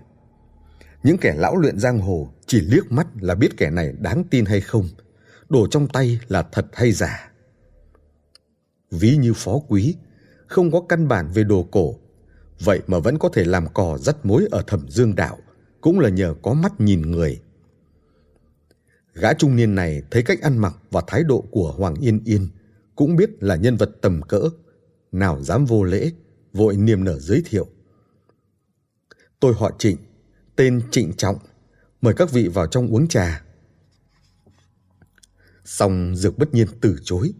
Những kẻ lão luyện giang hồ chỉ liếc mắt là biết kẻ này đáng tin hay không, đồ trong tay là thật hay giả. Ví như phó quý, không có căn bản về đồ cổ, vậy mà vẫn có thể làm cò dắt mối ở thẩm dương đạo – cũng là nhờ có mắt nhìn người. Gã trung niên này thấy cách ăn mặc và thái độ của Hoàng Yên Yên, cũng biết là nhân vật tầm cỡ, nào dám vô lễ, vội niềm nở giới thiệu. Tôi họ Trịnh, tên Trịnh Trọng, Mời các vị vào trong uống trà. Xong Dược bất nhiên từ chối,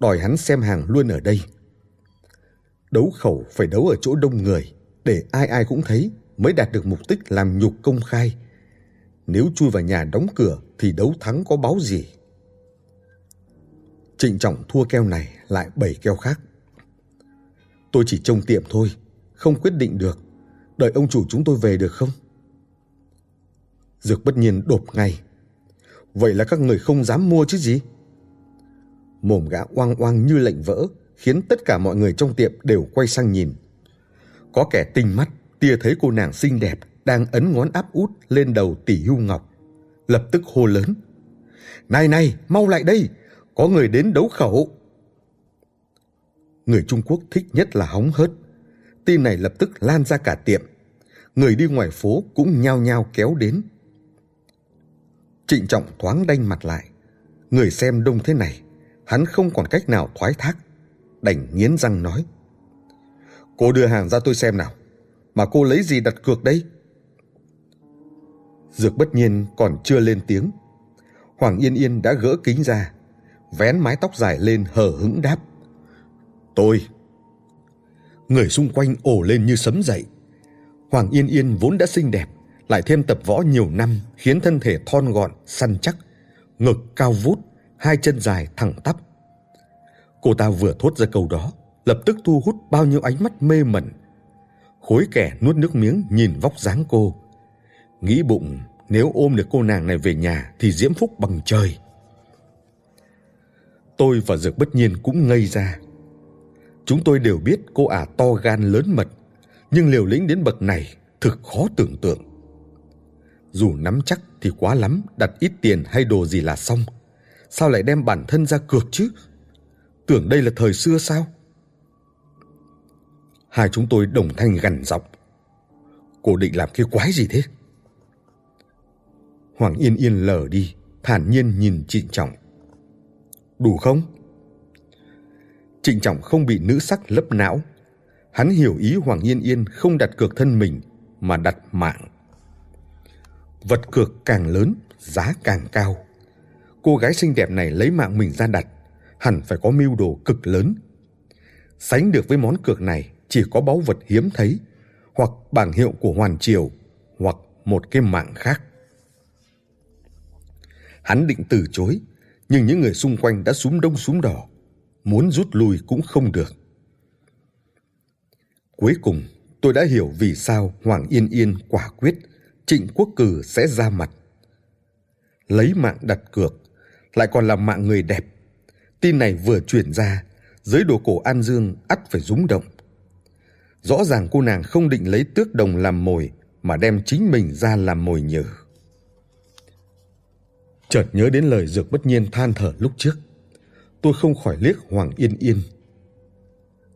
đòi hắn xem hàng luôn ở đây. Đấu khẩu phải đấu ở chỗ đông người, để ai ai cũng thấy mới đạt được mục đích làm nhục công khai. Nếu chui vào nhà đóng cửa thì đấu thắng có báo gì. Trịnh Trọng thua keo này lại bảy keo khác. Tôi chỉ trông tiệm thôi, không quyết định được. Đợi ông chủ chúng tôi về được không? Dược bất nhiên đột ngay. Vậy là các người không dám mua chứ gì? Mồm gã oang oang như lệnh vỡ, khiến tất cả mọi người trong tiệm đều quay sang nhìn. Có kẻ tinh mắt, tia thấy cô nàng xinh đẹp đang ấn ngón áp út lên đầu tỷ hưu ngọc. Lập tức hô lớn. Này này, mau lại đây, có người đến đấu khẩu. Người Trung Quốc thích nhất là hóng hớt. Tin này lập tức lan ra cả tiệm. Người đi ngoài phố cũng nhao nhao kéo đến. Trịnh Trọng thoáng đanh mặt lại. Người xem đông thế này, hắn không còn cách nào thoái thác. Đành nghiến răng nói. Cô đưa hàng ra tôi xem nào. Mà cô lấy gì đặt cược đây? Dược bất nhiên còn chưa lên tiếng. Hoàng Yên Yên đã gỡ kính ra, vén mái tóc dài lên hờ hững đáp. Tôi. Người xung quanh ổ lên như sấm dậy. Hoàng Yên Yên vốn đã xinh đẹp, lại thêm tập võ nhiều năm khiến thân thể thon gọn, săn chắc, ngực cao vút, hai chân dài thẳng tắp. Cô ta vừa thốt ra câu đó, lập tức thu hút bao nhiêu ánh mắt mê mẩn. Khối kẻ nuốt nước miếng nhìn vóc dáng cô. Nghĩ bụng nếu ôm được cô nàng này về nhà thì diễm phúc bằng trời. Tôi và Dược bất nhiên cũng ngây ra. Chúng tôi đều biết cô ả to gan lớn mật, nhưng liều lĩnh đến bậc này thực khó tưởng tượng. Dù nắm chắc thì quá lắm, đặt ít tiền hay đồ gì là xong. Sao lại đem bản thân ra cược chứ? Tưởng đây là thời xưa sao? Hai chúng tôi đồng thanh gằn giọng. Cô định làm cái quái gì thế? Hoàng Yên Yên lờ đi, thản nhiên nhìn Trịnh Trọng. Đủ không? Trịnh Trọng không bị nữ sắc lấp não. Hắn hiểu ý Hoàng Yên Yên không đặt cược thân mình mà đặt mạng. Vật cược càng lớn, giá càng cao. Cô gái xinh đẹp này lấy mạng mình ra đặt, hẳn phải có mưu đồ cực lớn. Sánh được với món cược này chỉ có báu vật hiếm thấy, hoặc bảng hiệu của Hoàn Triều, hoặc một cái mạng khác. Hắn định từ chối, nhưng những người xung quanh đã súng đông súng đỏ, muốn rút lui cũng không được. Cuối cùng, tôi đã hiểu vì sao Hoàng Yên Yên quả quyết Trịnh Quốc Cử sẽ ra mặt. Lấy mạng đặt cược, lại còn là mạng người đẹp. Tin này vừa truyền ra, giới đồ cổ An Dương ắt phải rúng động. Rõ ràng cô nàng không định lấy tước đồng làm mồi, mà đem chính mình ra làm mồi nhử. Chợt nhớ đến lời Dược bất nhiên than thở lúc trước. Tôi không khỏi liếc Hoàng Yên Yên.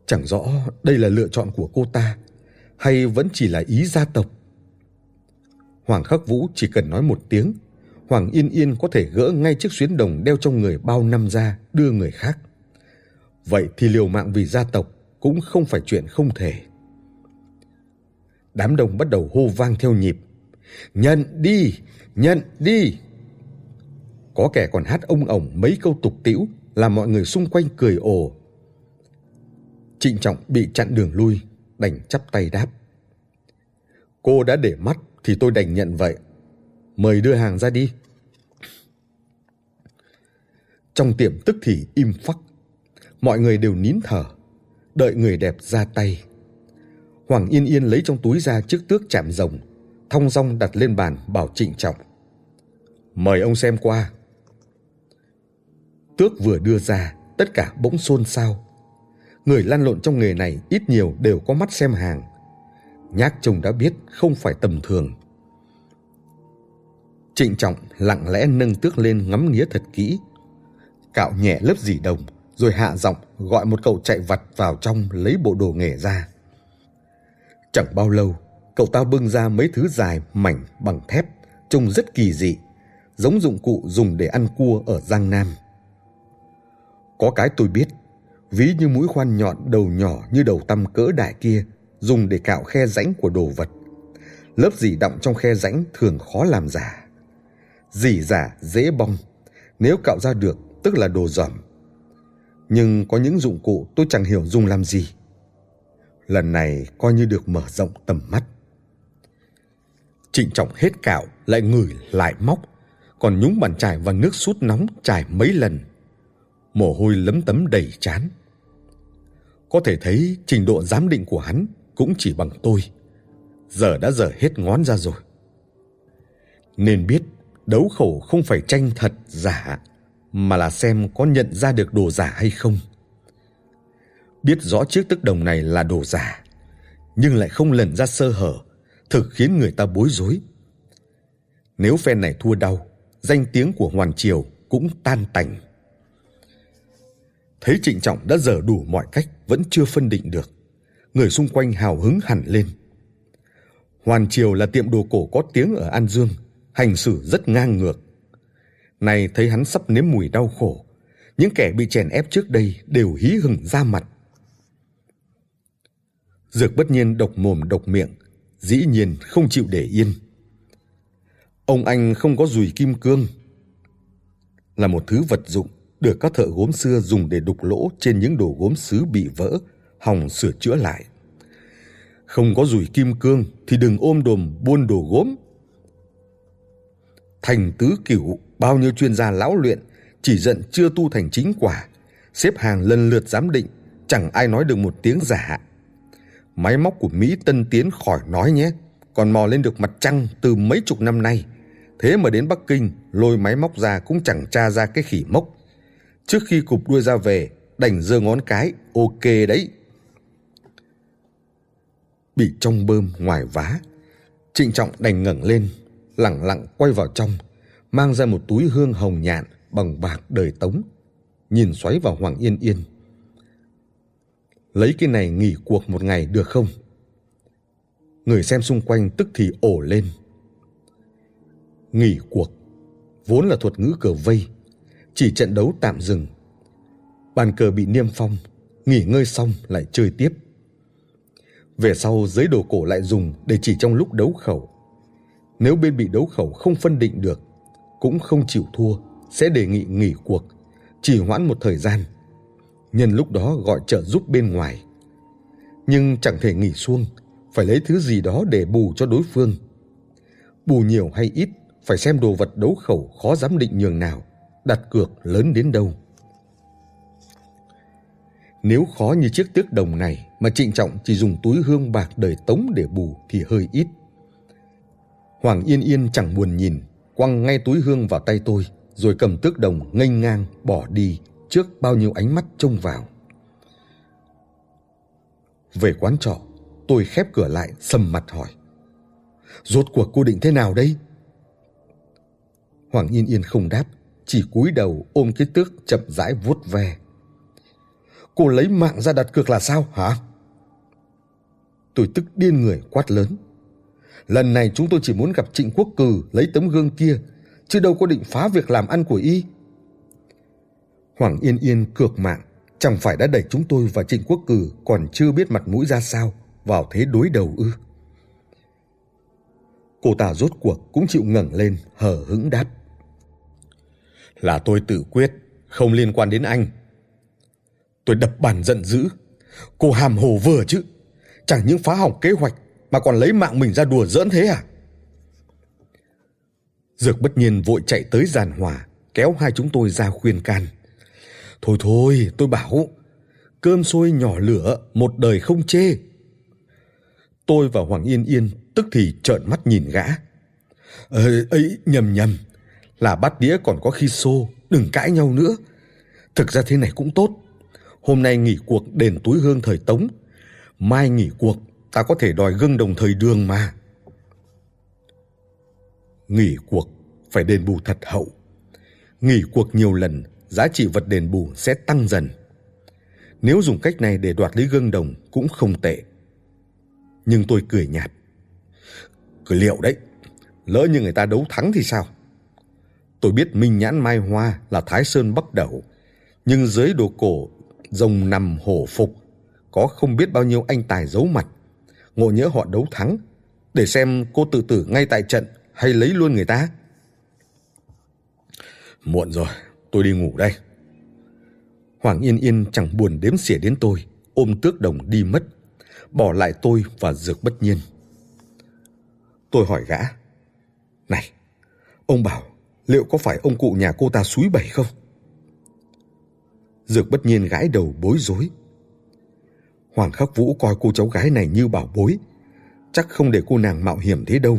Chẳng rõ đây là lựa chọn của cô ta hay vẫn chỉ là ý gia tộc. Hoàng Khắc Vũ chỉ cần nói một tiếng, Hoàng Yên Yên có thể gỡ ngay chiếc xuyến đồng đeo trong người bao năm ra đưa người khác. Vậy thì liều mạng vì gia tộc cũng không phải chuyện không thể. Đám đông bắt đầu hô vang theo nhịp. Nhận đi, nhận đi. Có kẻ còn hát ông ổng mấy câu tục tĩu làm mọi người xung quanh cười ồ. Trịnh Trọng bị chặn đường lui, đành chắp tay đáp. Cô đã để mắt thì tôi đành nhận vậy. Mời đưa hàng ra đi. Trong tiệm tức thì im phắc. Mọi người đều nín thở, đợi người đẹp ra tay. Hoàng Yên Yên lấy trong túi ra chiếc tước chạm rồng, thong dong đặt lên bàn bảo trịnh trọng. Mời ông xem qua. Tước vừa đưa ra, tất cả bỗng xôn xao. Người lăn lộn trong nghề này ít nhiều đều có mắt xem hàng. Nhác chồng đã biết không phải tầm thường. Trịnh trọng lặng lẽ nâng tước lên ngắm nghía thật kỹ. Cạo nhẹ lớp dỉ đồng, rồi hạ giọng gọi một cậu chạy vặt vào trong lấy bộ đồ nghề ra. Chẳng bao lâu, cậu ta bưng ra mấy thứ dài mảnh bằng thép, trông rất kỳ dị, giống dụng cụ dùng để ăn cua ở Giang Nam. Có cái tôi biết, ví như mũi khoan nhọn đầu nhỏ như đầu tăm cỡ đại kia, dùng để cạo khe rãnh của đồ vật. Lớp dì đọng trong khe rãnh thường khó làm giả. dỉ giả dễ bong, nếu cạo ra được tức là đồ dởm. Nhưng có những dụng cụ tôi chẳng hiểu dùng làm gì. Lần này coi như được mở rộng tầm mắt. Trịnh trọng hết cạo, lại ngửi, lại móc, còn nhúng bàn chải vào nước sút nóng chải mấy lần. Mồ hôi lấm tấm đầy chán. Có thể thấy trình độ giám định của hắn cũng chỉ bằng tôi. Giờ đã dở hết ngón ra rồi. Nên biết đấu khẩu không phải tranh thật giả, mà là xem có nhận ra được đồ giả hay không. Biết rõ chiếc tức đồng này là đồ giả, nhưng lại không lần ra sơ hở, thực khiến người ta bối rối. Nếu phe này thua đau, danh tiếng của Hoàn Triều cũng tan tành. Thấy Trịnh Trọng đã dở đủ mọi cách vẫn chưa phân định được. Người xung quanh hào hứng hẳn lên. Hoàn Triều là tiệm đồ cổ có tiếng ở An Dương, hành xử rất ngang ngược. Này thấy hắn sắp nếm mùi đau khổ, những kẻ bị chèn ép trước đây đều hí hửng ra mặt. Dược bất nhiên độc mồm độc miệng, dĩ nhiên không chịu để yên. Ông anh không có dùi kim cương, là một thứ vật dụng được các thợ gốm xưa dùng để đục lỗ trên những đồ gốm sứ bị vỡ, hòng sửa chữa lại. Không có dùi kim cương thì đừng ôm đồm buôn đồ gốm. Thành tứ cửu, bao nhiêu chuyên gia lão luyện chỉ giận chưa tu thành chính quả, xếp hàng lần lượt giám định, chẳng ai nói được một tiếng giả. Máy móc của Mỹ tân tiến khỏi nói nhé, còn mò lên được mặt trăng từ mấy chục năm nay. Thế mà đến Bắc Kinh, lôi máy móc ra cũng chẳng tra ra cái khỉ mốc. Trước khi cụp đuôi ra về, đành giơ ngón cái, ok đấy. Bị trong bơm ngoài vá, trịnh trọng đành ngẩng lên, lẳng lặng quay vào trong, mang ra một túi hương hồng nhạn bằng bạc đời tống, nhìn xoáy vào Hoàng Yên Yên. Lấy cái này nghỉ cuộc một ngày được không? Người xem xung quanh tức thì ổ lên. Nghỉ cuộc, vốn là thuật ngữ cờ vây, chỉ trận đấu tạm dừng. Bàn cờ bị niêm phong, nghỉ ngơi xong lại chơi tiếp. Về sau giới đồ cổ lại dùng để chỉ trong lúc đấu khẩu. Nếu bên bị đấu khẩu không phân định được, cũng không chịu thua, sẽ đề nghị nghỉ cuộc, chỉ hoãn một thời gian. Nhân lúc đó gọi trợ giúp bên ngoài. Nhưng chẳng thể nghỉ xuông, phải lấy thứ gì đó để bù cho đối phương. Bù nhiều hay ít, phải xem đồ vật đấu khẩu khó giám định nhường nào đặt cược lớn đến đâu. Nếu khó như chiếc tước đồng này mà trịnh trọng chỉ dùng túi hương bạc đời tống để bù thì hơi ít. Hoàng Yên Yên chẳng buồn nhìn, quăng ngay túi hương vào tay tôi, rồi cầm tước đồng nghênh ngang bỏ đi trước bao nhiêu ánh mắt trông vào. Về quán trọ, tôi khép cửa lại sầm mặt hỏi. Rốt cuộc cô định thế nào đây? Hoàng Yên Yên không đáp, chỉ cúi đầu ôm cái tước chậm rãi vuốt ve. Cô lấy mạng ra đặt cược là sao hả? Tôi tức điên người quát lớn. Lần này chúng tôi chỉ muốn gặp Trịnh Quốc Cử lấy tấm gương kia, chứ đâu có định phá việc làm ăn của y. Hoàng Yên Yên cược mạng, chẳng phải đã đẩy chúng tôi và Trịnh Quốc Cử còn chưa biết mặt mũi ra sao vào thế đối đầu ư. Cô ta rốt cuộc cũng chịu ngẩng lên hờ hững đáp là tôi tự quyết, không liên quan đến anh. Tôi đập bàn giận dữ. Cô hàm hồ vừa chứ. Chẳng những phá hỏng kế hoạch mà còn lấy mạng mình ra đùa giỡn thế à? Dược bất nhiên vội chạy tới giàn hòa, kéo hai chúng tôi ra khuyên can. Thôi thôi, tôi bảo, cơm sôi nhỏ lửa, một đời không chê. Tôi và Hoàng Yên Yên tức thì trợn mắt nhìn gã. Ờ, ấy, nhầm nhầm, là bát đĩa còn có khi xô, đừng cãi nhau nữa. Thực ra thế này cũng tốt. Hôm nay nghỉ cuộc đền túi hương thời Tống. Mai nghỉ cuộc, ta có thể đòi gương đồng thời đường mà. Nghỉ cuộc phải đền bù thật hậu. Nghỉ cuộc nhiều lần, giá trị vật đền bù sẽ tăng dần. Nếu dùng cách này để đoạt lấy gương đồng cũng không tệ. Nhưng tôi cười nhạt. Cười liệu đấy, lỡ như người ta đấu thắng thì sao? Tôi biết Minh Nhãn Mai Hoa là Thái Sơn Bắc Đẩu, nhưng dưới đồ cổ rồng nằm hổ phục, có không biết bao nhiêu anh tài giấu mặt. Ngộ nhớ họ đấu thắng, để xem cô tự tử ngay tại trận hay lấy luôn người ta. Muộn rồi, tôi đi ngủ đây. Hoàng Yên Yên chẳng buồn đếm xỉa đến tôi, ôm tước đồng đi mất, bỏ lại tôi và dược bất nhiên. Tôi hỏi gã, này, ông bảo liệu có phải ông cụ nhà cô ta suối bảy không? Dược bất nhiên gãi đầu bối rối. Hoàng Khắc Vũ coi cô cháu gái này như bảo bối, chắc không để cô nàng mạo hiểm thế đâu.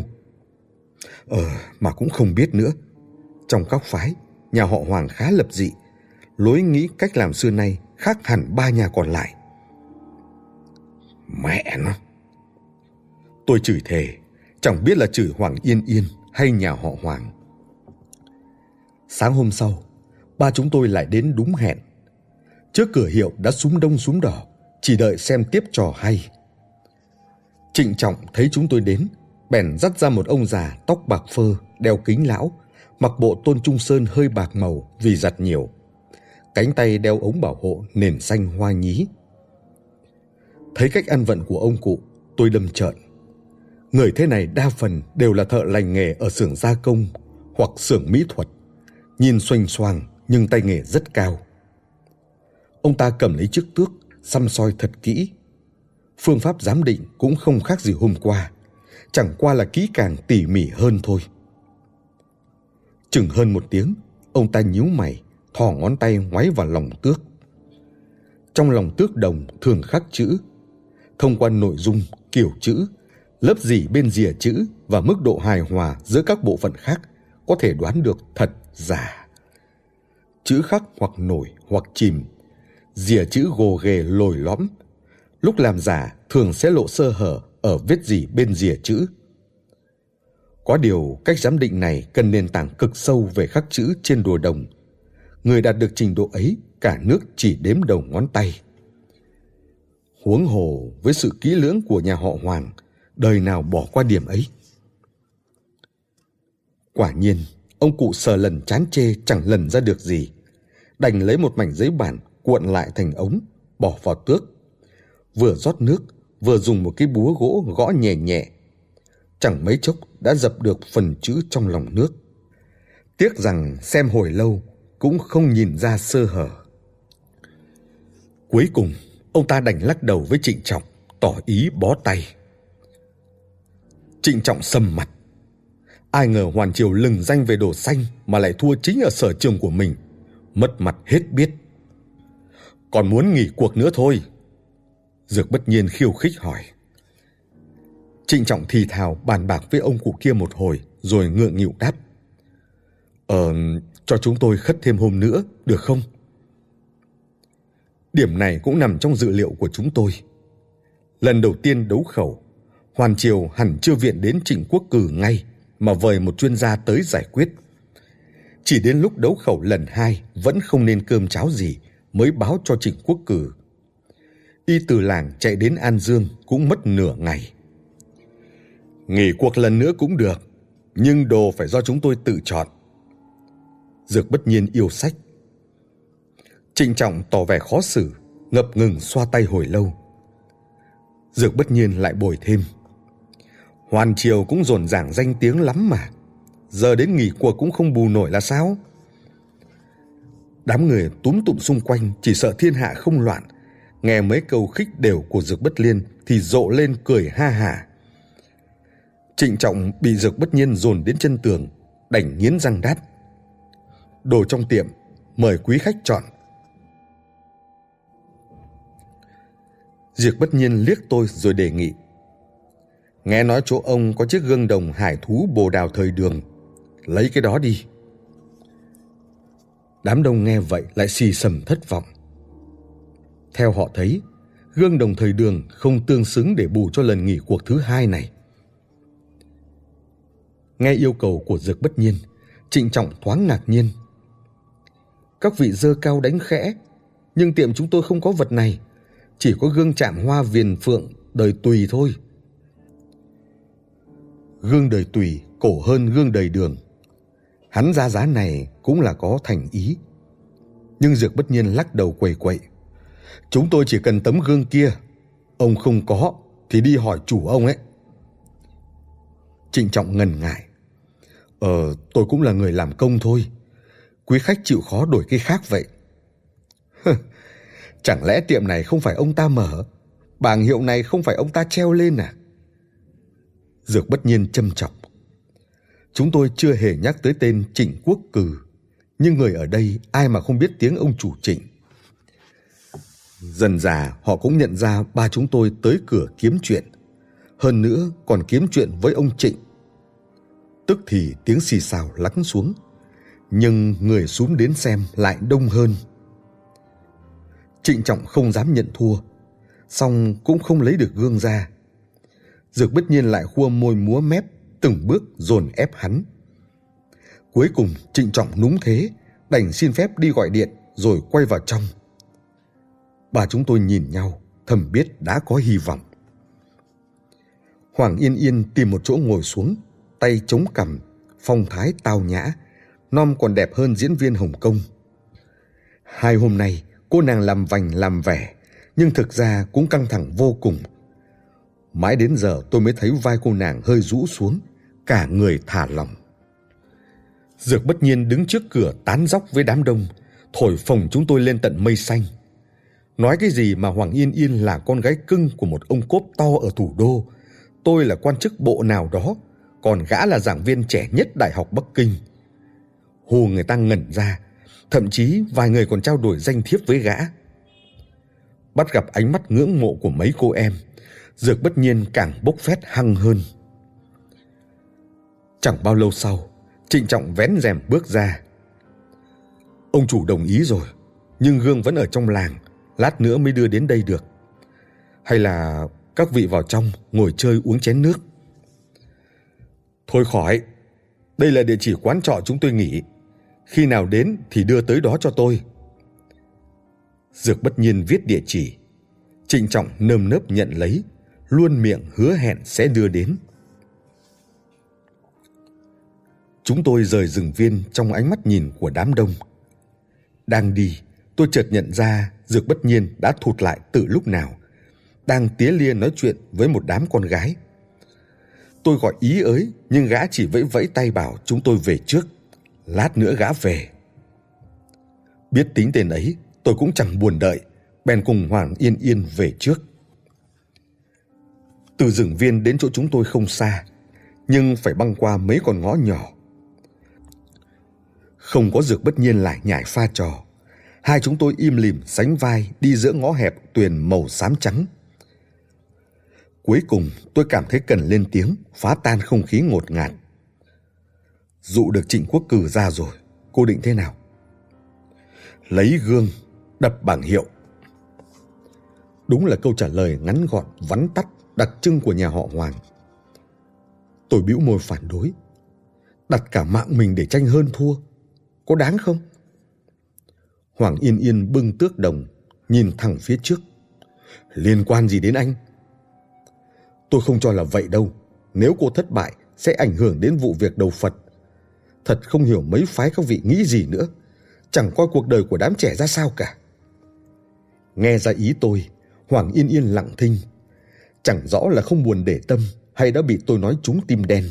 Ờ, mà cũng không biết nữa. Trong các phái, nhà họ Hoàng khá lập dị, lối nghĩ cách làm xưa nay khác hẳn ba nhà còn lại. Mẹ nó! Tôi chửi thề, chẳng biết là chửi Hoàng Yên Yên hay nhà họ Hoàng. Sáng hôm sau, ba chúng tôi lại đến đúng hẹn. Trước cửa hiệu đã súng đông súng đỏ, chỉ đợi xem tiếp trò hay. Trịnh Trọng thấy chúng tôi đến, bèn dắt ra một ông già tóc bạc phơ, đeo kính lão, mặc bộ tôn trung sơn hơi bạc màu vì giặt nhiều. Cánh tay đeo ống bảo hộ nền xanh hoa nhí. Thấy cách ăn vận của ông cụ, tôi đâm trợn. Người thế này đa phần đều là thợ lành nghề ở xưởng gia công hoặc xưởng mỹ thuật. Nhìn xoành xoàng nhưng tay nghề rất cao. Ông ta cầm lấy chiếc tước, xăm soi thật kỹ. Phương pháp giám định cũng không khác gì hôm qua, chẳng qua là kỹ càng tỉ mỉ hơn thôi. Chừng hơn một tiếng, ông ta nhíu mày, thò ngón tay ngoáy vào lòng tước. Trong lòng tước đồng thường khắc chữ, thông qua nội dung, kiểu chữ, lớp dỉ bên rìa chữ và mức độ hài hòa giữa các bộ phận khác có thể đoán được thật giả. Chữ khắc hoặc nổi hoặc chìm, rìa chữ gồ ghề lồi lõm, lúc làm giả thường sẽ lộ sơ hở ở vết dỉ bên rìa chữ. Có điều cách giám định này cần nền tảng cực sâu về khắc chữ trên đùa đồng. Người đạt được trình độ ấy cả nước chỉ đếm đầu ngón tay. Huống hồ với sự kỹ lưỡng của nhà họ Hoàng, đời nào bỏ qua điểm ấy. Quả nhiên, ông cụ sờ lần chán chê chẳng lần ra được gì. Đành lấy một mảnh giấy bản cuộn lại thành ống, bỏ vào tước. Vừa rót nước, vừa dùng một cái búa gỗ gõ nhẹ nhẹ. Chẳng mấy chốc đã dập được phần chữ trong lòng nước. Tiếc rằng xem hồi lâu cũng không nhìn ra sơ hở. Cuối cùng, ông ta đành lắc đầu với trịnh trọng, tỏ ý bó tay. Trịnh trọng sầm mặt. Ai ngờ Hoàn Triều lừng danh về đồ xanh mà lại thua chính ở sở trường của mình. Mất mặt hết biết. Còn muốn nghỉ cuộc nữa thôi. Dược bất nhiên khiêu khích hỏi. Trịnh trọng thì thào bàn bạc với ông cụ kia một hồi rồi ngượng nghịu đáp. Ờ, cho chúng tôi khất thêm hôm nữa, được không? Điểm này cũng nằm trong dự liệu của chúng tôi. Lần đầu tiên đấu khẩu, Hoàn Triều hẳn chưa viện đến Trịnh Quốc cử ngay mà vời một chuyên gia tới giải quyết. Chỉ đến lúc đấu khẩu lần hai vẫn không nên cơm cháo gì mới báo cho Trịnh Quốc cử. Y từ làng chạy đến An Dương cũng mất nửa ngày. Nghỉ cuộc lần nữa cũng được, nhưng đồ phải do chúng tôi tự chọn. Dược bất nhiên yêu sách. Trịnh trọng tỏ vẻ khó xử, ngập ngừng xoa tay hồi lâu. Dược bất nhiên lại bồi thêm. Hoàn Triều cũng dồn dàng danh tiếng lắm mà. Giờ đến nghỉ cuộc cũng không bù nổi là sao? Đám người túm tụm xung quanh chỉ sợ thiên hạ không loạn. Nghe mấy câu khích đều của Dược Bất Liên thì rộ lên cười ha hả. Trịnh Trọng bị Dược Bất Nhiên dồn đến chân tường, đành nghiến răng đáp. Đồ trong tiệm, mời quý khách chọn. Diệp Bất Nhiên liếc tôi rồi đề nghị. Nghe nói chỗ ông có chiếc gương đồng hải thú bồ đào thời đường. Lấy cái đó đi. Đám đông nghe vậy lại xì sầm thất vọng. Theo họ thấy, gương đồng thời đường không tương xứng để bù cho lần nghỉ cuộc thứ hai này. Nghe yêu cầu của Dược bất nhiên, trịnh trọng thoáng ngạc nhiên. Các vị dơ cao đánh khẽ, nhưng tiệm chúng tôi không có vật này, chỉ có gương chạm hoa viền phượng đời tùy thôi. Gương đời tùy cổ hơn gương đời đường. Hắn ra giá này cũng là có thành ý. Nhưng Dược bất nhiên lắc đầu quầy quậy. Chúng tôi chỉ cần tấm gương kia. Ông không có thì đi hỏi chủ ông ấy. Trịnh Trọng ngần ngại. Ờ, tôi cũng là người làm công thôi. Quý khách chịu khó đổi cái khác vậy. Chẳng lẽ tiệm này không phải ông ta mở? Bảng hiệu này không phải ông ta treo lên à? Dược bất nhiên châm trọng. Chúng tôi chưa hề nhắc tới tên Trịnh Quốc Cừ, nhưng người ở đây ai mà không biết tiếng ông chủ Trịnh. Dần già họ cũng nhận ra ba chúng tôi tới cửa kiếm chuyện. Hơn nữa còn kiếm chuyện với ông Trịnh. Tức thì tiếng xì xào lắng xuống. Nhưng người xuống đến xem lại đông hơn. Trịnh Trọng không dám nhận thua. song cũng không lấy được gương ra. Dược bất nhiên lại khua môi múa mép từng bước dồn ép hắn. Cuối cùng Trịnh Trọng núng thế, đành xin phép đi gọi điện rồi quay vào trong. Bà chúng tôi nhìn nhau, thầm biết đã có hy vọng. Hoàng Yên Yên tìm một chỗ ngồi xuống, tay chống cằm, phong thái tao nhã, nom còn đẹp hơn diễn viên Hồng Kông. Hai hôm nay, cô nàng làm vành làm vẻ, nhưng thực ra cũng căng thẳng vô cùng. Mãi đến giờ tôi mới thấy vai cô nàng hơi rũ xuống, cả người thả lỏng. Dược bất nhiên đứng trước cửa tán dóc với đám đông, thổi phồng chúng tôi lên tận mây xanh. Nói cái gì mà Hoàng Yên Yên là con gái cưng của một ông cốp to ở thủ đô, tôi là quan chức bộ nào đó, còn gã là giảng viên trẻ nhất Đại học Bắc Kinh. Hồ người ta ngẩn ra, thậm chí vài người còn trao đổi danh thiếp với gã. Bắt gặp ánh mắt ngưỡng mộ của mấy cô em, Dược bất nhiên càng bốc phét hăng hơn. Chẳng bao lâu sau, Trịnh Trọng vén rèm bước ra. Ông chủ đồng ý rồi, nhưng gương vẫn ở trong làng, lát nữa mới đưa đến đây được. Hay là các vị vào trong ngồi chơi uống chén nước? Thôi khỏi, đây là địa chỉ quán trọ chúng tôi nghỉ. Khi nào đến thì đưa tới đó cho tôi. Dược bất nhiên viết địa chỉ. Trịnh Trọng nơm nớp nhận lấy, luôn miệng hứa hẹn sẽ đưa đến. Chúng tôi rời rừng viên trong ánh mắt nhìn của đám đông. Đang đi, tôi chợt nhận ra Dược bất nhiên đã thụt lại từ lúc nào. Đang tía lia nói chuyện với một đám con gái. Tôi gọi ý ới, nhưng gã chỉ vẫy vẫy tay bảo chúng tôi về trước. Lát nữa gã về. Biết tính tên ấy, tôi cũng chẳng buồn đợi, bèn cùng Hoàng Yên Yên về trước. Từ rừng viên đến chỗ chúng tôi không xa, nhưng phải băng qua mấy con ngõ nhỏ. Không có dược bất nhiên lại nhảy pha trò. Hai chúng tôi im lìm sánh vai đi giữa ngõ hẹp tuyền màu xám trắng. Cuối cùng tôi cảm thấy cần lên tiếng phá tan không khí ngột ngạt. Dụ được Trịnh Quốc cử ra rồi, cô định thế nào? Lấy gương, đập bảng hiệu. Đúng là câu trả lời ngắn gọn, vắn tắt, đặc trưng của nhà họ Hoàng. Tôi bĩu môi phản đối. Đặt cả mạng mình để tranh hơn thua, có đáng không? Hoàng Yên Yên bưng tước đồng, nhìn thẳng phía trước. Liên quan gì đến anh? Tôi không cho là vậy đâu. Nếu cô thất bại, sẽ ảnh hưởng đến vụ việc đầu Phật. Thật không hiểu mấy phái các vị nghĩ gì nữa. Chẳng coi cuộc đời của đám trẻ ra sao cả. Nghe ra ý tôi, Hoàng Yên Yên lặng thinh. Chẳng rõ là không buồn để tâm hay đã bị tôi nói trúng tim đen.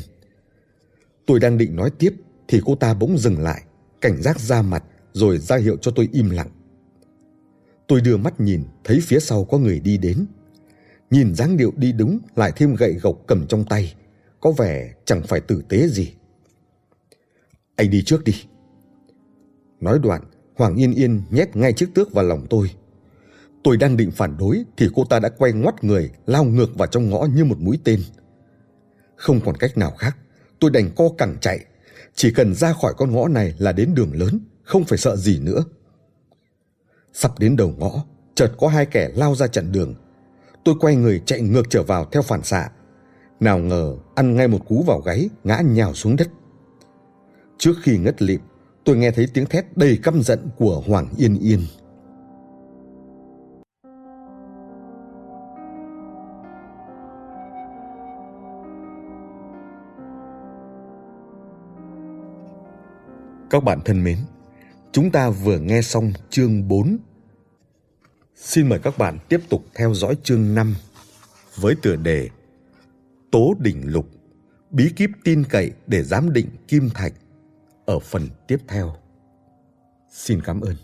Tôi đang định nói tiếp thì cô ta bỗng dừng lại, cảnh giác ra mặt rồi ra hiệu cho tôi im lặng. Tôi đưa mắt nhìn, thấy phía sau có người đi đến. Nhìn dáng điệu đi đúng lại thêm gậy gộc cầm trong tay, có vẻ chẳng phải tử tế gì. Anh đi trước đi. Nói đoạn, Hoàng Yên Yên nhét ngay chiếc tước vào lòng tôi. Tôi đang định phản đối thì cô ta đã quay ngoắt người, lao ngược vào trong ngõ như một mũi tên. Không còn cách nào khác, tôi đành co cẳng chạy. Chỉ cần ra khỏi con ngõ này là đến đường lớn, không phải sợ gì nữa. Sắp đến đầu ngõ, chợt có hai kẻ lao ra chặn đường. Tôi quay người chạy ngược trở vào theo phản xạ. Nào ngờ ăn ngay một cú vào gáy, ngã nhào xuống đất. Trước khi ngất lịm, tôi nghe thấy tiếng thét đầy căm giận của Hoàng Yên Yên. Các bạn thân mến, Chúng ta vừa nghe xong chương 4. Xin mời các bạn tiếp tục theo dõi chương 5 với tựa đề Tố đỉnh lục, bí kíp tin cậy để giám định kim thạch ở phần tiếp theo. Xin cảm ơn.